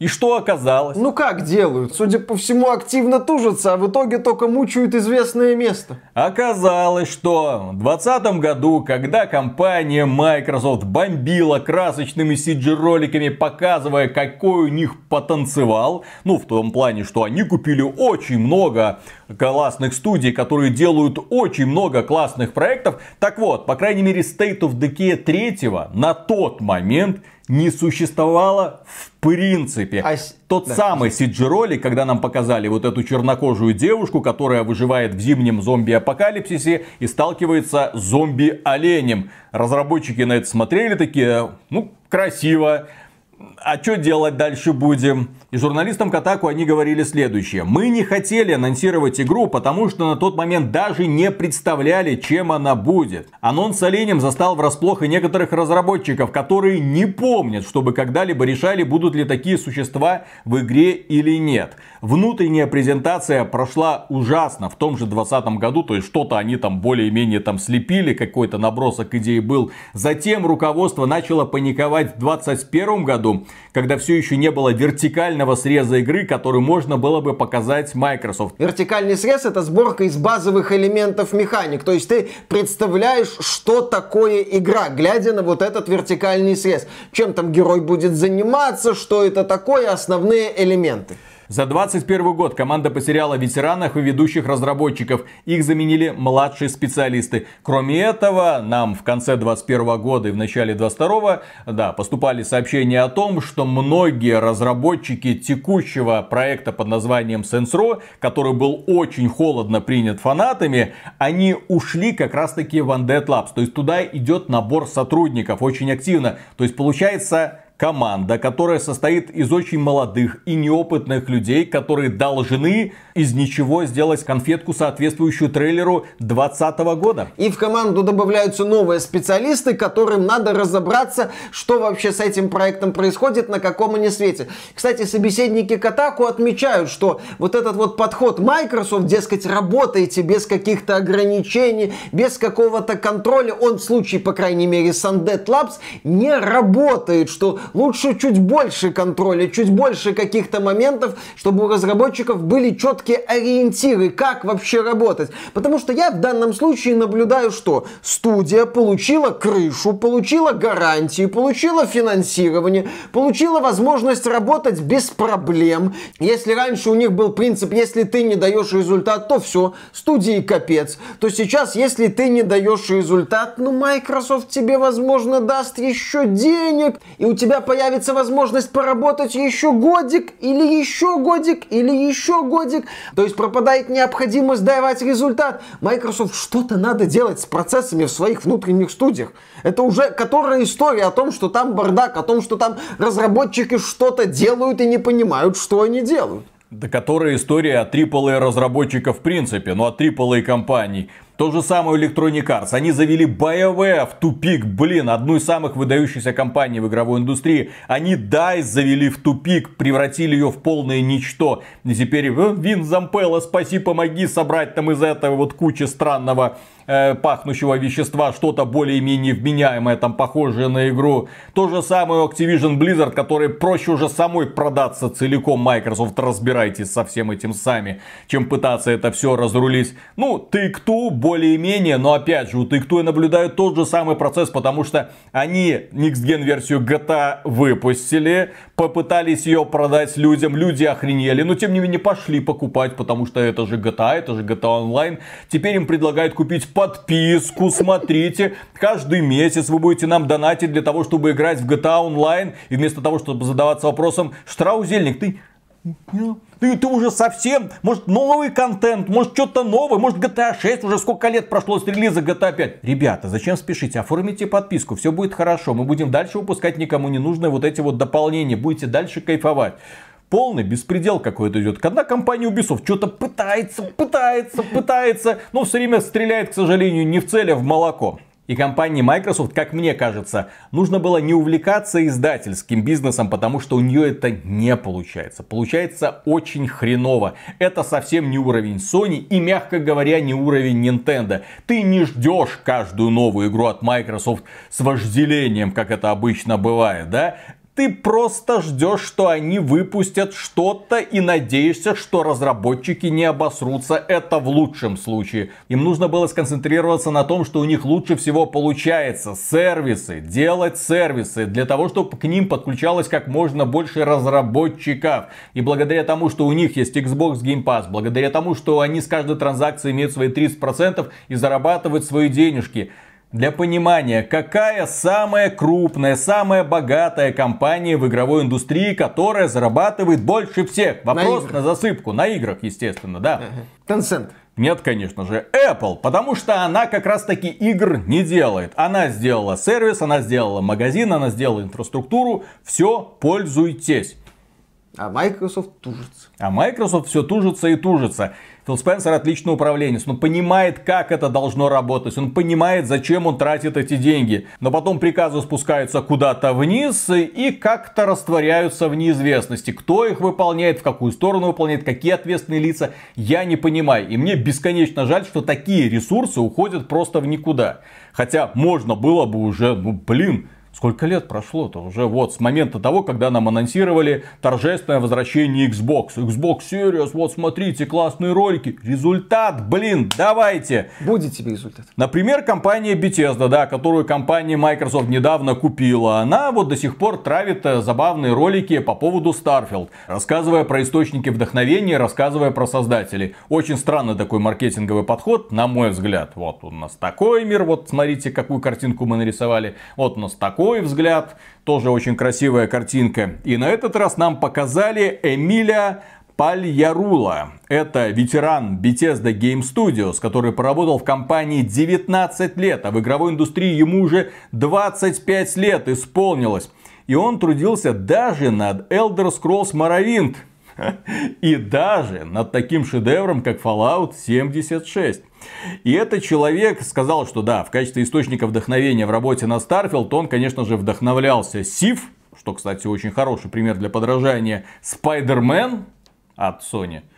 И что оказалось? Ну как делают? Судя по всему, активно тужатся, а в итоге только мучают известное место. Оказалось, что в 2020 году, когда компания Microsoft бомбила красочными CG-роликами, показывая, какой у них потенциал, ну в том плане, что они купили очень много классных студий, которые делают очень много классных проектов. Так вот, по крайней мере, State of Decay 3 на тот момент не существовало в принципе. А... Тот да. самый CG-ролик, когда нам показали вот эту чернокожую девушку, которая выживает в зимнем зомби-апокалипсисе и сталкивается с зомби-оленем. Разработчики на это смотрели такие, ну, красиво, а что делать дальше будем? И журналистам Катаку они говорили следующее. Мы не хотели анонсировать игру, потому что на тот момент даже не представляли, чем она будет. Анонс с оленем застал врасплох и некоторых разработчиков, которые не помнят, чтобы когда-либо решали, будут ли такие существа в игре или нет. Внутренняя презентация прошла ужасно в том же 2020 году, то есть что-то они там более-менее там слепили, какой-то набросок идеи был. Затем руководство начало паниковать в 2021 году, когда все еще не было вертикального среза игры, который можно было бы показать Microsoft. Вертикальный срез это сборка из базовых элементов механик. То есть ты представляешь, что такое игра, глядя на вот этот вертикальный срез. Чем там герой будет заниматься, что это такое, основные элементы. За 2021 год команда потеряла ветеранов и ведущих разработчиков. Их заменили младшие специалисты. Кроме этого, нам в конце 2021 года и в начале 2022 да, поступали сообщения о том, что многие разработчики текущего проекта под названием Sensro, который был очень холодно принят фанатами, они ушли как раз таки в Undead Labs. То есть туда идет набор сотрудников очень активно. То есть получается команда, которая состоит из очень молодых и неопытных людей, которые должны из ничего сделать конфетку, соответствующую трейлеру 2020 года. И в команду добавляются новые специалисты, которым надо разобраться, что вообще с этим проектом происходит, на каком они свете. Кстати, собеседники Катаку отмечают, что вот этот вот подход Microsoft, дескать, работаете без каких-то ограничений, без какого-то контроля, он в случае, по крайней мере, с Labs не работает, что лучше чуть больше контроля, чуть больше каких-то моментов, чтобы у разработчиков были четкие ориентиры, как вообще работать. Потому что я в данном случае наблюдаю, что студия получила крышу, получила гарантии, получила финансирование, получила возможность работать без проблем. Если раньше у них был принцип, если ты не даешь результат, то все, студии капец. То сейчас, если ты не даешь результат, ну Microsoft тебе, возможно, даст еще денег, и у тебя появится возможность поработать еще годик, или еще годик, или еще годик. То есть пропадает необходимость давать результат. Microsoft что-то надо делать с процессами в своих внутренних студиях. Это уже которая история о том, что там бардак, о том, что там разработчики что-то делают и не понимают, что они делают. Да которая история о AAA разработчиков в принципе, ну от AAA компаний. То же самое Electronic Arts. Они завели BioWare в тупик. Блин, одну из самых выдающихся компаний в игровой индустрии. Они DICE завели в тупик, превратили ее в полное ничто. И теперь э, Вин Зампелла, спаси, помоги собрать там из этого вот кучи странного э, пахнущего вещества что-то более-менее вменяемое, там похожее на игру. То же самое Activision Blizzard, который проще уже самой продаться целиком Microsoft, разбирайтесь со всем этим сами, чем пытаться это все разрулить. Ну, ты кто, более-менее, но опять же, у ты кто и наблюдают тот же самый процесс, потому что они Next Gen версию GTA выпустили, попытались ее продать людям, люди охренели, но тем не менее пошли покупать, потому что это же GTA, это же GTA Online. Теперь им предлагают купить подписку, смотрите, каждый месяц вы будете нам донатить для того, чтобы играть в GTA Online, и вместо того, чтобы задаваться вопросом, Штраузельник, ты ты, ты уже совсем, может новый контент, может что-то новое, может GTA 6, уже сколько лет прошло с релиза GTA 5. Ребята, зачем спешите, оформите подписку, все будет хорошо, мы будем дальше выпускать никому не нужные вот эти вот дополнения, будете дальше кайфовать полный беспредел какой-то идет. Когда компания Ubisoft что-то пытается, пытается, пытается, но все время стреляет, к сожалению, не в цель, а в молоко. И компании Microsoft, как мне кажется, нужно было не увлекаться издательским бизнесом, потому что у нее это не получается. Получается очень хреново. Это совсем не уровень Sony и, мягко говоря, не уровень Nintendo. Ты не ждешь каждую новую игру от Microsoft с вожделением, как это обычно бывает, да? Ты просто ждешь, что они выпустят что-то и надеешься, что разработчики не обосрутся. Это в лучшем случае. Им нужно было сконцентрироваться на том, что у них лучше всего получается. Сервисы, делать сервисы, для того, чтобы к ним подключалось как можно больше разработчиков. И благодаря тому, что у них есть Xbox Game Pass, благодаря тому, что они с каждой транзакции имеют свои 30% и зарабатывают свои денежки, для понимания, какая самая крупная, самая богатая компания в игровой индустрии, которая зарабатывает больше всех? Вопрос на, на засыпку, на играх, естественно, да. Tencent. Нет, конечно же, Apple, потому что она как раз таки игр не делает. Она сделала сервис, она сделала магазин, она сделала инфраструктуру, все, пользуйтесь. А Microsoft тужится. А Microsoft все тужится и тужится. Фил Спенсер отличный управленец, он понимает, как это должно работать, он понимает, зачем он тратит эти деньги. Но потом приказы спускаются куда-то вниз и как-то растворяются в неизвестности. Кто их выполняет, в какую сторону выполняет, какие ответственные лица, я не понимаю. И мне бесконечно жаль, что такие ресурсы уходят просто в никуда. Хотя можно было бы уже, ну блин, Сколько лет прошло-то уже вот с момента того, когда нам анонсировали торжественное возвращение Xbox. Xbox Series, вот смотрите, классные ролики. Результат, блин, давайте. Будет тебе результат. Например, компания Bethesda, да, которую компания Microsoft недавно купила. Она вот до сих пор травит э, забавные ролики по поводу Starfield. Рассказывая про источники вдохновения, рассказывая про создателей. Очень странный такой маркетинговый подход, на мой взгляд. Вот у нас такой мир, вот смотрите, какую картинку мы нарисовали. Вот у нас такой такой взгляд. Тоже очень красивая картинка. И на этот раз нам показали Эмиля Пальярула. Это ветеран Bethesda Game Studios, который поработал в компании 19 лет, а в игровой индустрии ему уже 25 лет исполнилось. И он трудился даже над Elder Scrolls Morrowind. И даже над таким шедевром, как Fallout 76. И этот человек сказал, что да, в качестве источника вдохновения в работе на Starfield он, конечно же, вдохновлялся Сив, что, кстати, очень хороший пример для подражания, Spider-Man от Sony –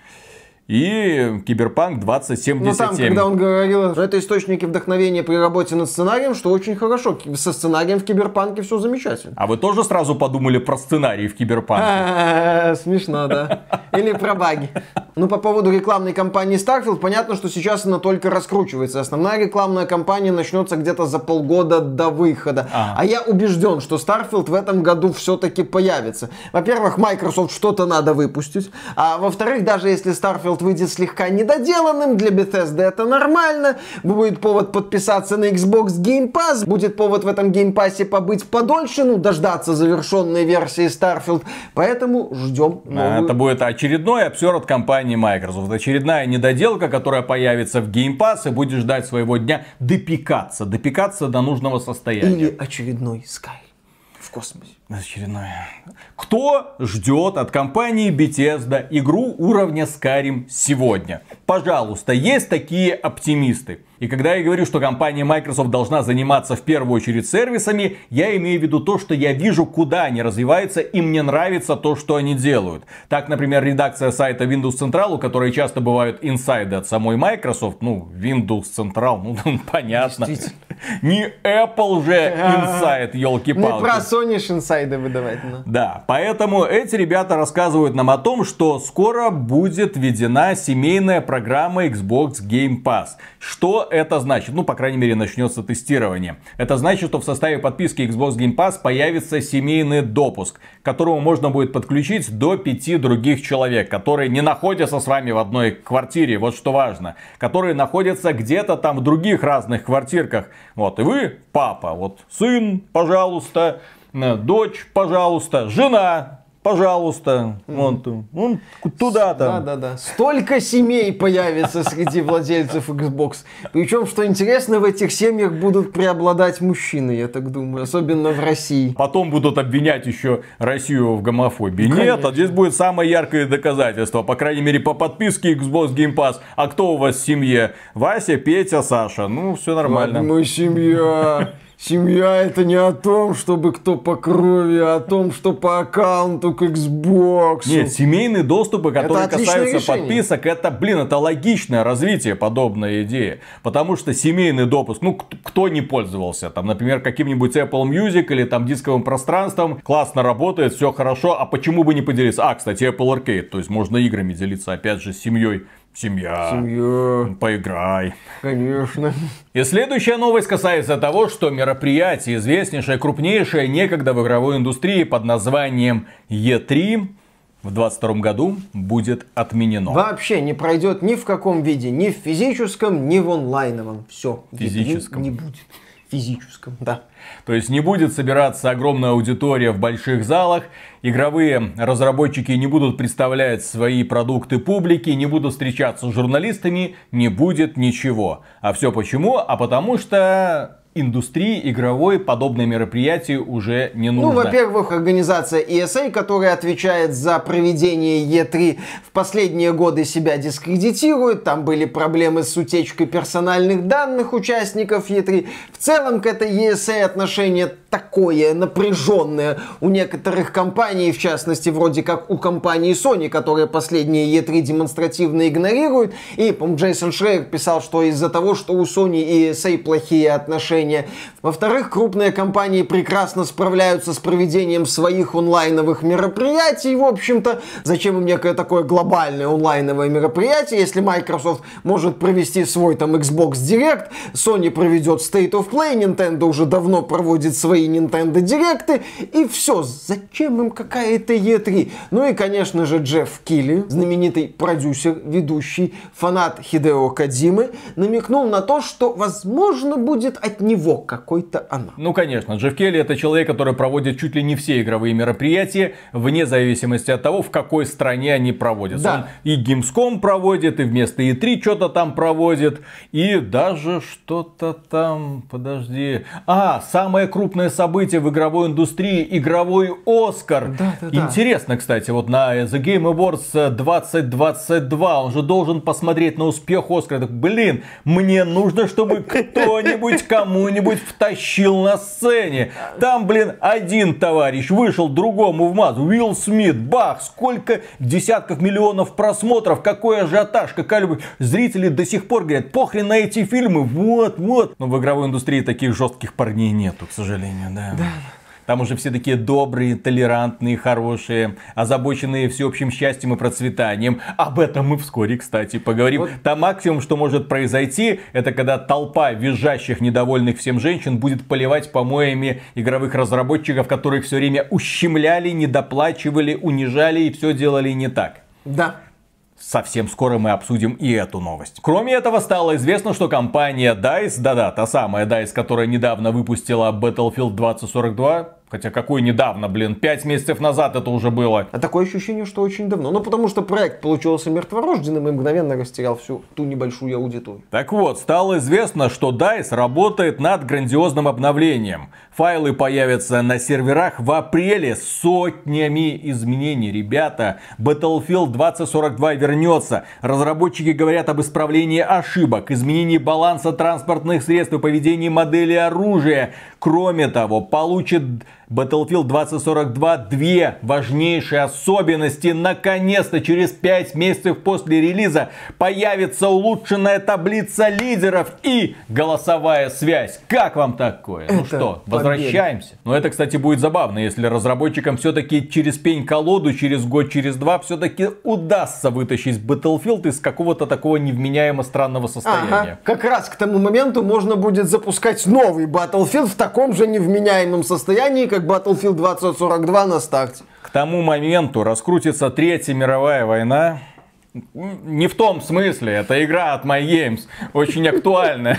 и Киберпанк 2077. Ну там, когда он говорил, что это источники вдохновения при работе над сценарием, что очень хорошо. Со сценарием в Киберпанке все замечательно. А вы тоже сразу подумали про сценарий в Киберпанке? Смешно, да. Или про баги. Ну, по поводу рекламной кампании Starfield, понятно, что сейчас она только раскручивается. Основная рекламная кампания начнется где-то за полгода до выхода. А, а я убежден, что Starfield в этом году все-таки появится. Во-первых, Microsoft что-то надо выпустить. А во-вторых, даже если Starfield выйдет слегка недоделанным, для Bethesda это нормально. Будет повод подписаться на Xbox Game Pass. Будет повод в этом Game Pass побыть подольше, ну, дождаться завершенной версии Starfield. Поэтому ждем новую. Это будет очередной обсер от компании Microsoft. Очередная недоделка, которая появится в Game Pass и будет ждать своего дня допекаться. Допекаться до нужного состояния. Или очередной Sky. в космосе. Очередное. Кто ждет от компании Bethesda игру уровня Skyrim сегодня? Пожалуйста, есть такие оптимисты. И когда я говорю, что компания Microsoft должна заниматься в первую очередь сервисами, я имею в виду то, что я вижу, куда они развиваются, и мне нравится то, что они делают. Так, например, редакция сайта Windows Central, у которой часто бывают инсайды от самой Microsoft, ну, Windows Central, ну, понятно. Не Apple же инсайд, елки-палки. Не про Sony ж инсайды выдавать. Ну. Да, поэтому эти ребята рассказывают нам о том, что скоро будет введена семейная программа Xbox Game Pass. Что это значит? Ну, по крайней мере, начнется тестирование. Это значит, что в составе подписки Xbox Game Pass появится семейный допуск, к которому можно будет подключить до пяти других человек, которые не находятся с вами в одной квартире, вот что важно, которые находятся где-то там в других разных квартирках. Вот, и вы, папа, вот сын, пожалуйста, дочь, пожалуйста, жена, пожалуйста, вон, вон туда Да, там. да, да. Столько семей появится среди владельцев Xbox. Причем, что интересно, в этих семьях будут преобладать мужчины, я так думаю, особенно в России. Потом будут обвинять еще Россию в гомофобии. Нет, а здесь будет самое яркое доказательство. По крайней мере, по подписке Xbox Game Pass. А кто у вас в семье? Вася, Петя, Саша. Ну, все нормально. Мы семья. Семья это не о том, чтобы кто по крови, а о том, что по аккаунту к Xbox. Нет, семейные доступы, которые касаются решение. подписок, это, блин, это логичное развитие подобной идеи. Потому что семейный допуск, ну, кто не пользовался, там, например, каким-нибудь Apple Music или там дисковым пространством, классно работает, все хорошо, а почему бы не поделиться? А, кстати, Apple Arcade, то есть можно играми делиться, опять же, с семьей. Семья. Семья, Поиграй. конечно. И следующая новость касается того, что мероприятие, известнейшее, крупнейшее некогда в игровой индустрии под названием E3 в 2022 году будет отменено. Вообще не пройдет ни в каком виде, ни в физическом, ни в онлайновом. Все. Физическом. Не будет. Физическом, да. То есть не будет собираться огромная аудитория в больших залах, игровые разработчики не будут представлять свои продукты публике, не будут встречаться с журналистами, не будет ничего. А все почему? А потому что индустрии игровой подобное мероприятие уже не Ну, нужно. во-первых, организация ESA, которая отвечает за проведение E3, в последние годы себя дискредитирует. Там были проблемы с утечкой персональных данных участников E3. В целом к этой ESA отношение такое напряженное у некоторых компаний, в частности, вроде как у компании Sony, которая последние E3 демонстративно игнорирует. И, по Джейсон Шрейер писал, что из-за того, что у Sony и ESA плохие отношения. Во-вторых, крупные компании прекрасно справляются с проведением своих онлайновых мероприятий. В общем-то, зачем им некое такое глобальное онлайновое мероприятие, если Microsoft может провести свой там Xbox Direct, Sony проведет State of Play, Nintendo уже давно проводит свои Nintendo Direcты, и все. Зачем им какая-то E3? Ну и, конечно же, Джефф Килли, знаменитый продюсер, ведущий, фанат Хидео Кадзимы, намекнул на то, что, возможно, будет от него какой-то анонс. Ну, конечно, Джефф Келли это человек, который проводит чуть ли не все игровые мероприятия, вне зависимости от того, в какой стране они проводятся. Да. Он и Gamescom проводит, и вместо E3 что-то там проводит, и даже что-то там, подожди. А, самое крупное событие в игровой индустрии, игровой Оскар. Да, да, да. Интересно, кстати, вот на The Game Awards 2022 он же должен посмотреть на успех Оскара. Так, блин, мне нужно, чтобы кто-нибудь кому-нибудь втащил на сцене. Там, блин, один товарищ вышел другому в мазу. Уилл Смит, бах, сколько десятков миллионов просмотров, какой ажиотаж, какая любовь. Зрители до сих пор говорят, похрен на эти фильмы, вот, вот. Но в игровой индустрии таких жестких парней нету, к сожалению, да. Там уже все такие добрые, толерантные, хорошие, озабоченные всеобщим счастьем и процветанием. Об этом мы вскоре, кстати, поговорим. Вот. Там максимум, что может произойти, это когда толпа визжащих, недовольных всем женщин будет поливать помоями игровых разработчиков, которых все время ущемляли, недоплачивали, унижали и все делали не так. Да. Совсем скоро мы обсудим и эту новость. Кроме этого, стало известно, что компания DICE, да-да, та самая DICE, которая недавно выпустила Battlefield 2042, Хотя какой недавно, блин, пять месяцев назад это уже было. А такое ощущение, что очень давно. Ну, потому что проект получился мертворожденным и мгновенно растерял всю ту небольшую аудиторию. Так вот, стало известно, что DICE работает над грандиозным обновлением. Файлы появятся на серверах в апреле с сотнями изменений. Ребята, Battlefield 2042 вернется. Разработчики говорят об исправлении ошибок, изменении баланса транспортных средств и поведении модели оружия. Кроме того, получит Battlefield 2042 две важнейшие особенности. Наконец-то, через 5 месяцев после релиза появится улучшенная таблица лидеров и голосовая связь. Как вам такое? Ну это ну что, победа. возвращаемся. Но это, кстати, будет забавно, если разработчикам все-таки через пень-колоду, через год, через два все-таки удастся вытащить Battlefield из какого-то такого невменяемо странного состояния. Ага. Как раз к тому моменту можно будет запускать новый Battlefield в таком же невменяемом состоянии, как Battlefield 2042 на старте. К тому моменту раскрутится Третья мировая война. Не в том смысле, это игра от MyGames, очень актуальная.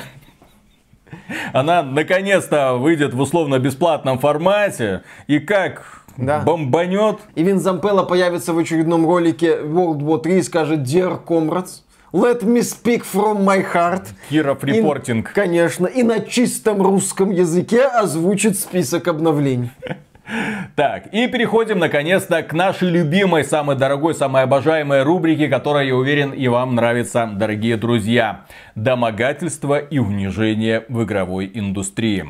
Она наконец-то выйдет в условно-бесплатном формате. И как да. бомбанет. И Вин Зампелла появится в очередном ролике World War 3 и скажет Dear Comrades. Let me speak from my heart. Киров репортинг. И, конечно, и на чистом русском языке озвучит список обновлений. Так, и переходим наконец-то к нашей любимой, самой дорогой, самой обожаемой рубрике, которая, я уверен, и вам нравится, дорогие друзья. Домогательство и унижение в игровой индустрии.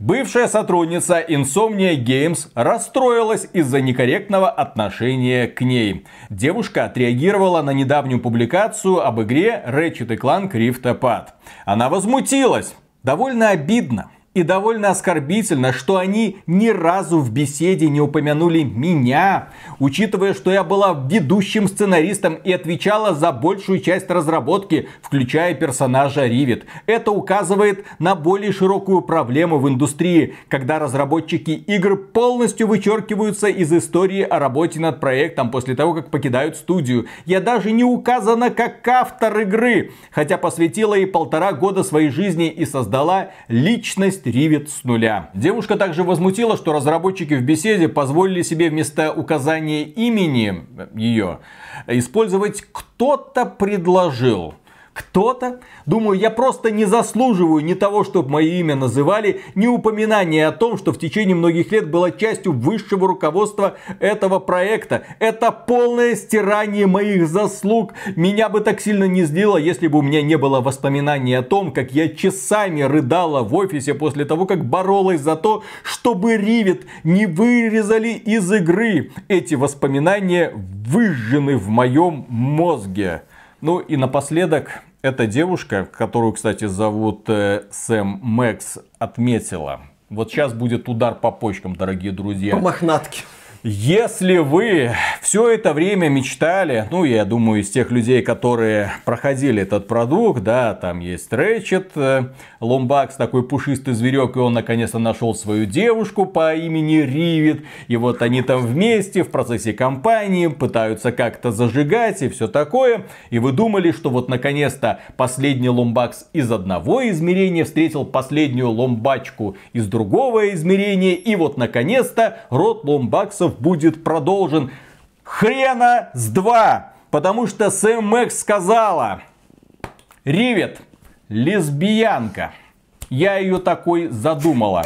Бывшая сотрудница Insomnia Games расстроилась из-за некорректного отношения к ней. Девушка отреагировала на недавнюю публикацию об игре Ratchet Clank Rift Apart. Она возмутилась. Довольно обидно. И довольно оскорбительно, что они ни разу в беседе не упомянули меня, учитывая, что я была ведущим сценаристом и отвечала за большую часть разработки, включая персонажа Ривет. Это указывает на более широкую проблему в индустрии, когда разработчики игр полностью вычеркиваются из истории о работе над проектом после того, как покидают студию. Я даже не указана как автор игры, хотя посвятила ей полтора года своей жизни и создала личность есть ривет с нуля. Девушка также возмутила, что разработчики в беседе позволили себе вместо указания имени ее использовать «кто-то предложил». Кто-то? Думаю, я просто не заслуживаю ни того, чтобы мое имя называли, ни упоминания о том, что в течение многих лет была частью высшего руководства этого проекта. Это полное стирание моих заслуг. Меня бы так сильно не злило, если бы у меня не было воспоминаний о том, как я часами рыдала в офисе после того, как боролась за то, чтобы Ривет не вырезали из игры. Эти воспоминания выжжены в моем мозге. Ну и напоследок, эта девушка, которую, кстати, зовут э, Сэм Мэкс, отметила. Вот сейчас будет удар по почкам, дорогие друзья. По мохнатке. Если вы все это время мечтали, ну, я думаю, из тех людей, которые проходили этот продукт, да, там есть Рэчет, Ломбакс, такой пушистый зверек, и он наконец-то нашел свою девушку по имени Ривит, и вот они там вместе в процессе кампании пытаются как-то зажигать и все такое, и вы думали, что вот наконец-то последний Ломбакс из одного измерения встретил последнюю Ломбачку из другого измерения, и вот наконец-то род Ломбаксов будет продолжен. Хрена с два! Потому что Сэм Мэкс сказала, Ривет, лесбиянка. Я ее такой задумала.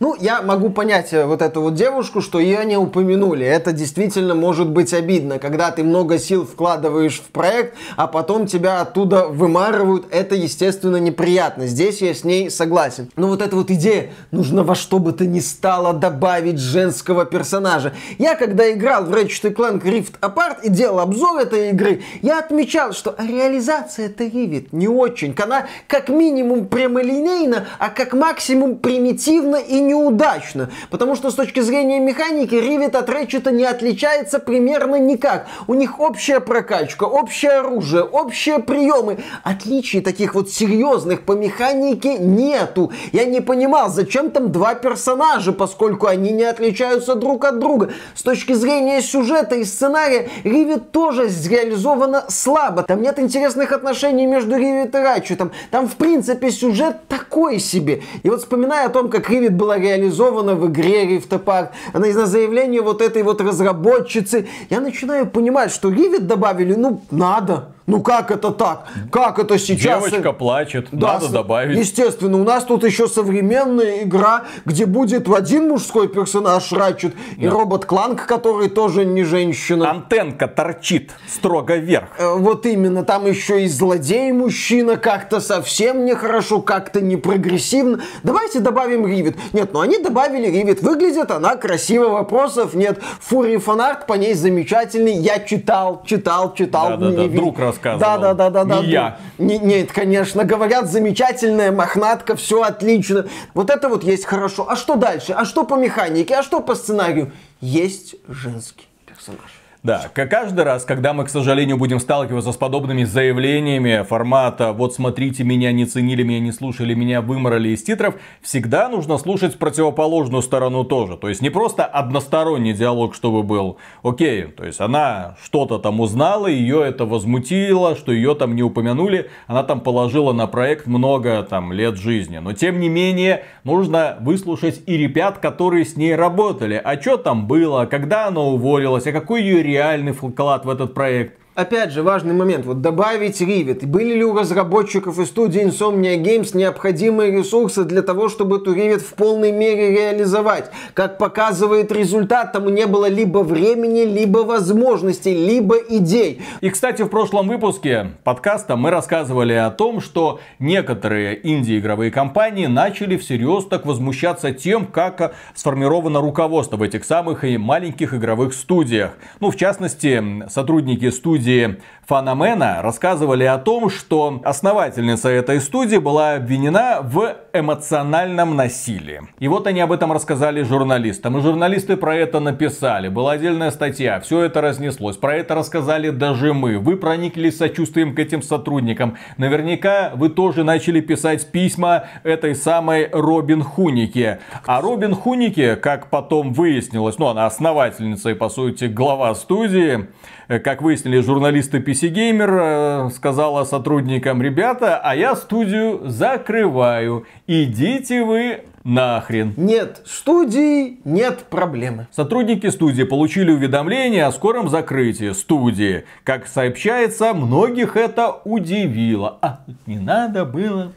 Ну, я могу понять э, вот эту вот девушку, что ее не упомянули. Это действительно может быть обидно, когда ты много сил вкладываешь в проект, а потом тебя оттуда вымарывают. Это, естественно, неприятно. Здесь я с ней согласен. Но вот эта вот идея, нужно во что бы то ни стало добавить женского персонажа. Я, когда играл в Ratchet Clank Rift Apart и делал обзор этой игры, я отмечал, что реализация это Rivet не очень. Она как минимум прямолинейна, а как максимум примитивна и неудачно, потому что с точки зрения механики Rivet от Ratchet не отличается примерно никак. У них общая прокачка, общее оружие, общие приемы. Отличий таких вот серьезных по механике нету. Я не понимал, зачем там два персонажа, поскольку они не отличаются друг от друга. С точки зрения сюжета и сценария, Rivet тоже реализовано слабо. Там нет интересных отношений между Rivet и Ratchet. Там в принципе сюжет такой себе. И вот вспоминая о том, как Rivet была реализована в игре Rift Apart. Она из-за заявления вот этой вот разработчицы. Я начинаю понимать, что Rivet добавили, ну, надо. Ну как это так? Как это сейчас? Девочка плачет, да, надо добавить. Естественно, у нас тут еще современная игра, где будет один мужской персонаж Рачет да. и робот Кланк, который тоже не женщина. Антенка торчит строго вверх. Э, вот именно, там еще и злодей мужчина, как-то совсем нехорошо, как-то не прогрессивно. Давайте добавим Ривит. Нет, ну они добавили Ривит. Выглядит она красиво, вопросов нет. Фури фанарт по ней замечательный. Я читал, читал, читал. Да, да, да. Друг рассказывал. Да, да, да, да, не да. я. Не, нет, конечно, говорят, замечательная мохнатка, все отлично. Вот это вот есть хорошо. А что дальше? А что по механике? А что по сценарию? Есть женский персонаж. Да, каждый раз, когда мы, к сожалению, будем сталкиваться с подобными заявлениями формата «вот смотрите, меня не ценили, меня не слушали, меня выморали из титров», всегда нужно слушать противоположную сторону тоже. То есть не просто односторонний диалог, чтобы был. Окей, то есть она что-то там узнала, ее это возмутило, что ее там не упомянули, она там положила на проект много там лет жизни. Но тем не менее, нужно выслушать и ребят, которые с ней работали. А что там было, когда она уволилась, а какой ее реальный вклад в этот проект. Опять же, важный момент. Вот добавить Rivet. Были ли у разработчиков и студии Insomnia Games необходимые ресурсы для того, чтобы эту Rivet в полной мере реализовать? Как показывает результат, тому не было либо времени, либо возможностей, либо идей. И, кстати, в прошлом выпуске подкаста мы рассказывали о том, что некоторые инди-игровые компании начали всерьез так возмущаться тем, как сформировано руководство в этих самых и маленьких игровых студиях. Ну, в частности, сотрудники студии студии Фаномена рассказывали о том, что основательница этой студии была обвинена в эмоциональном насилии. И вот они об этом рассказали журналистам. И журналисты про это написали. Была отдельная статья, все это разнеслось. Про это рассказали даже мы. Вы прониклись сочувствием к этим сотрудникам. Наверняка вы тоже начали писать письма этой самой Робин Хунике. А Робин Хунике, как потом выяснилось, ну она основательница и по сути глава студии, Э, как выяснили журналисты PC Gamer, э, сказала сотрудникам, ребята, а я студию закрываю. Идите вы нахрен. Нет студии, нет проблемы. Сотрудники студии получили уведомление о скором закрытии студии. Как сообщается, многих это удивило. А не надо было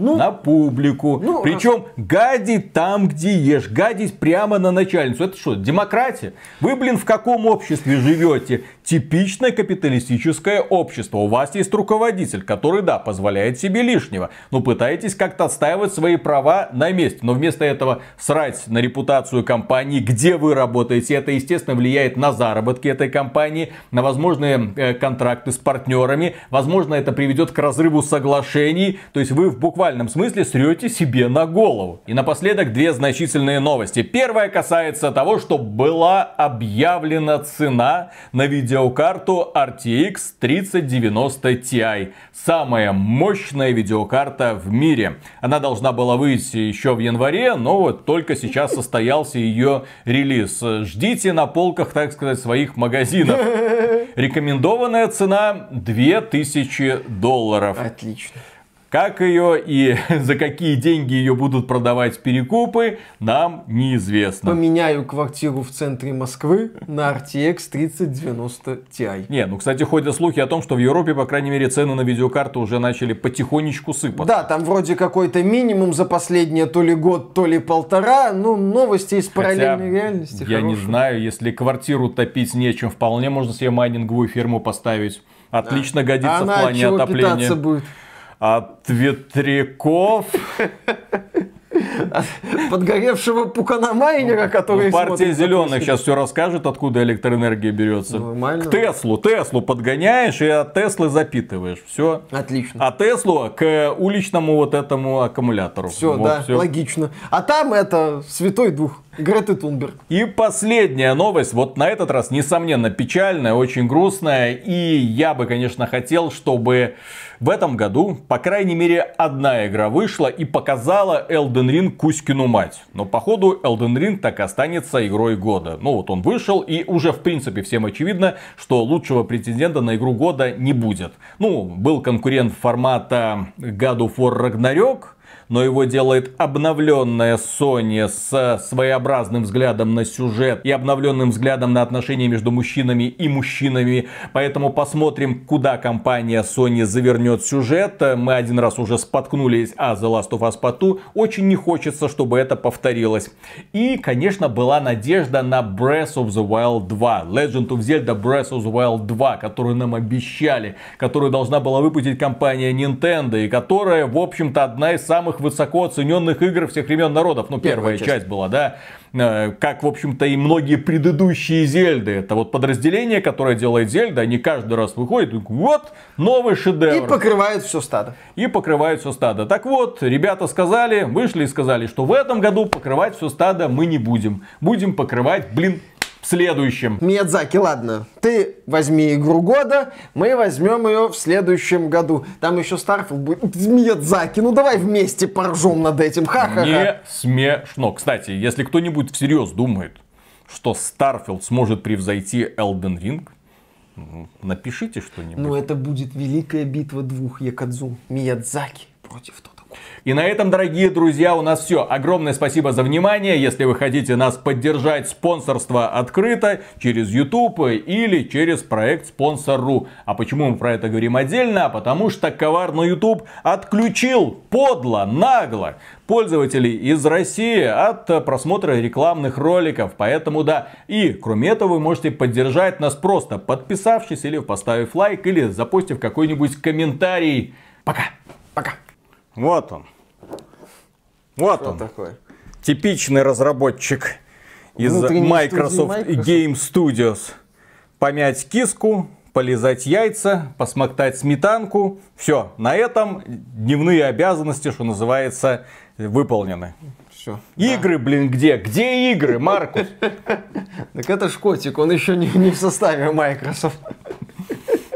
ну, на публику. Ну, Причем раз... гадить там, где ешь. Гадить прямо на начальницу. Это что, демократия? Вы, блин, в каком обществе живете? Типичное капиталистическое общество. У вас есть руководитель, который, да, позволяет себе лишнего. Но пытаетесь как-то отстаивать свои права на месте. Но вместо этого срать на репутацию компании, где вы работаете. Это, естественно, влияет на заработки этой компании, на возможные э, контракты с партнерами. Возможно, это приведет к разрыву соглашений. То есть вы в буквально буквальном смысле срете себе на голову. И напоследок две значительные новости. Первая касается того, что была объявлена цена на видеокарту RTX 3090 Ti. Самая мощная видеокарта в мире. Она должна была выйти еще в январе, но вот только сейчас состоялся ее релиз. Ждите на полках, так сказать, своих магазинов. Рекомендованная цена 2000 долларов. Отлично. Как ее и за какие деньги ее будут продавать перекупы, нам неизвестно. Поменяю квартиру в центре Москвы на RTX 3090 Ti. Не, ну, кстати, ходят слухи о том, что в Европе, по крайней мере, цены на видеокарты уже начали потихонечку сыпаться. Да, там вроде какой-то минимум за последние то ли год, то ли полтора. Ну, новости из параллельной Хотя, реальности. Я хорошие. не знаю, если квартиру топить нечем, вполне можно себе майнинговую ферму поставить. Отлично да. годится а в плане отопления. будет? От ветряков. Подгоревшего пуканомайнера, который ну, Партия зеленых сейчас все расскажет, откуда электроэнергия берется. Нормально. К Теслу. Теслу подгоняешь и от Теслы запитываешь. Все. Отлично. А Теслу к уличному вот этому аккумулятору. Все, вот, да, все. логично. А там это Святой Дух. Греты Тунберг. И последняя новость, вот на этот раз, несомненно, печальная, очень грустная. И я бы, конечно, хотел, чтобы в этом году, по крайней мере, одна игра вышла и показала Elden Ring Кузькину мать. Но походу Elden Ring так и останется игрой года. Ну вот он вышел и уже в принципе всем очевидно, что лучшего претендента на игру года не будет. Ну, был конкурент формата God of War Ragnarok, но его делает обновленная Sony с своеобразным взглядом на сюжет и обновленным взглядом на отношения между мужчинами и мужчинами. Поэтому посмотрим, куда компания Sony завернет сюжет. Мы один раз уже споткнулись о The Last of Us Part Очень не хочется, чтобы это повторилось. И, конечно, была надежда на Breath of the Wild 2. Legend of Zelda Breath of the Wild 2, которую нам обещали, которую должна была выпустить компания Nintendo, и которая, в общем-то, одна из самых высоко оцененных игр всех времен народов. Ну, первая, первая часть. часть была, да. Э, как, в общем-то, и многие предыдущие Зельды. Это вот подразделение, которое делает Зельда, они каждый раз выходят, и вот, новый шедевр. И покрывают все стадо. И покрывают все стадо. Так вот, ребята сказали, вышли и сказали, что в этом году покрывать все стадо мы не будем. Будем покрывать, блин, следующем. Миядзаки, ладно, ты возьми игру года, мы возьмем ее в следующем году. Там еще Starfield будет. Миядзаки, ну давай вместе поржем над этим, ха-ха-ха. Не смешно. Кстати, если кто-нибудь всерьез думает, что Starfield сможет превзойти Elden Ring, напишите что-нибудь. Ну это будет великая битва двух Якадзу. Миядзаки против Тота. И на этом, дорогие друзья, у нас все. Огромное спасибо за внимание. Если вы хотите нас поддержать, спонсорство открыто через YouTube или через проект Спонсор.ру. А почему мы про это говорим отдельно? Потому что коварный YouTube отключил подло, нагло пользователей из России от просмотра рекламных роликов. Поэтому да, и кроме этого вы можете поддержать нас просто подписавшись или поставив лайк или запустив какой-нибудь комментарий. Пока. Пока. Вот он. Вот Что он. Такое? Типичный разработчик из Microsoft, Microsoft Game Studios. Помять киску, полизать яйца, посмоктать сметанку. Все, на этом дневные обязанности, что называется, выполнены. Все. Игры, да. блин, где? Где игры, Маркус? Так это ж котик, он еще не в составе Microsoft.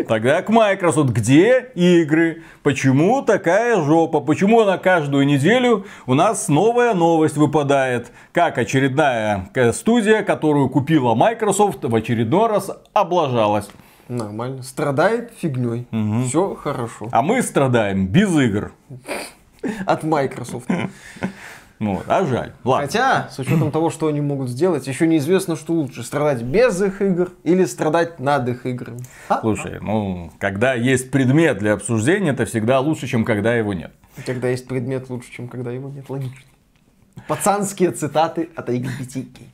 Тогда к Microsoft, где игры? Почему такая жопа? Почему на каждую неделю у нас новая новость выпадает? Как очередная студия, которую купила Microsoft, в очередной раз облажалась. Нормально. Страдает фигней. Угу. Все хорошо. А мы страдаем без игр. От Microsoft. Ну, а жаль. Ладно. Хотя, с учетом того, что они могут сделать, еще неизвестно, что лучше, страдать без их игр или страдать над их играми. А? Слушай, ну, когда есть предмет для обсуждения, это всегда лучше, чем когда его нет. Когда есть предмет лучше, чем когда его нет, логично. Пацанские цитаты от AGBT Games.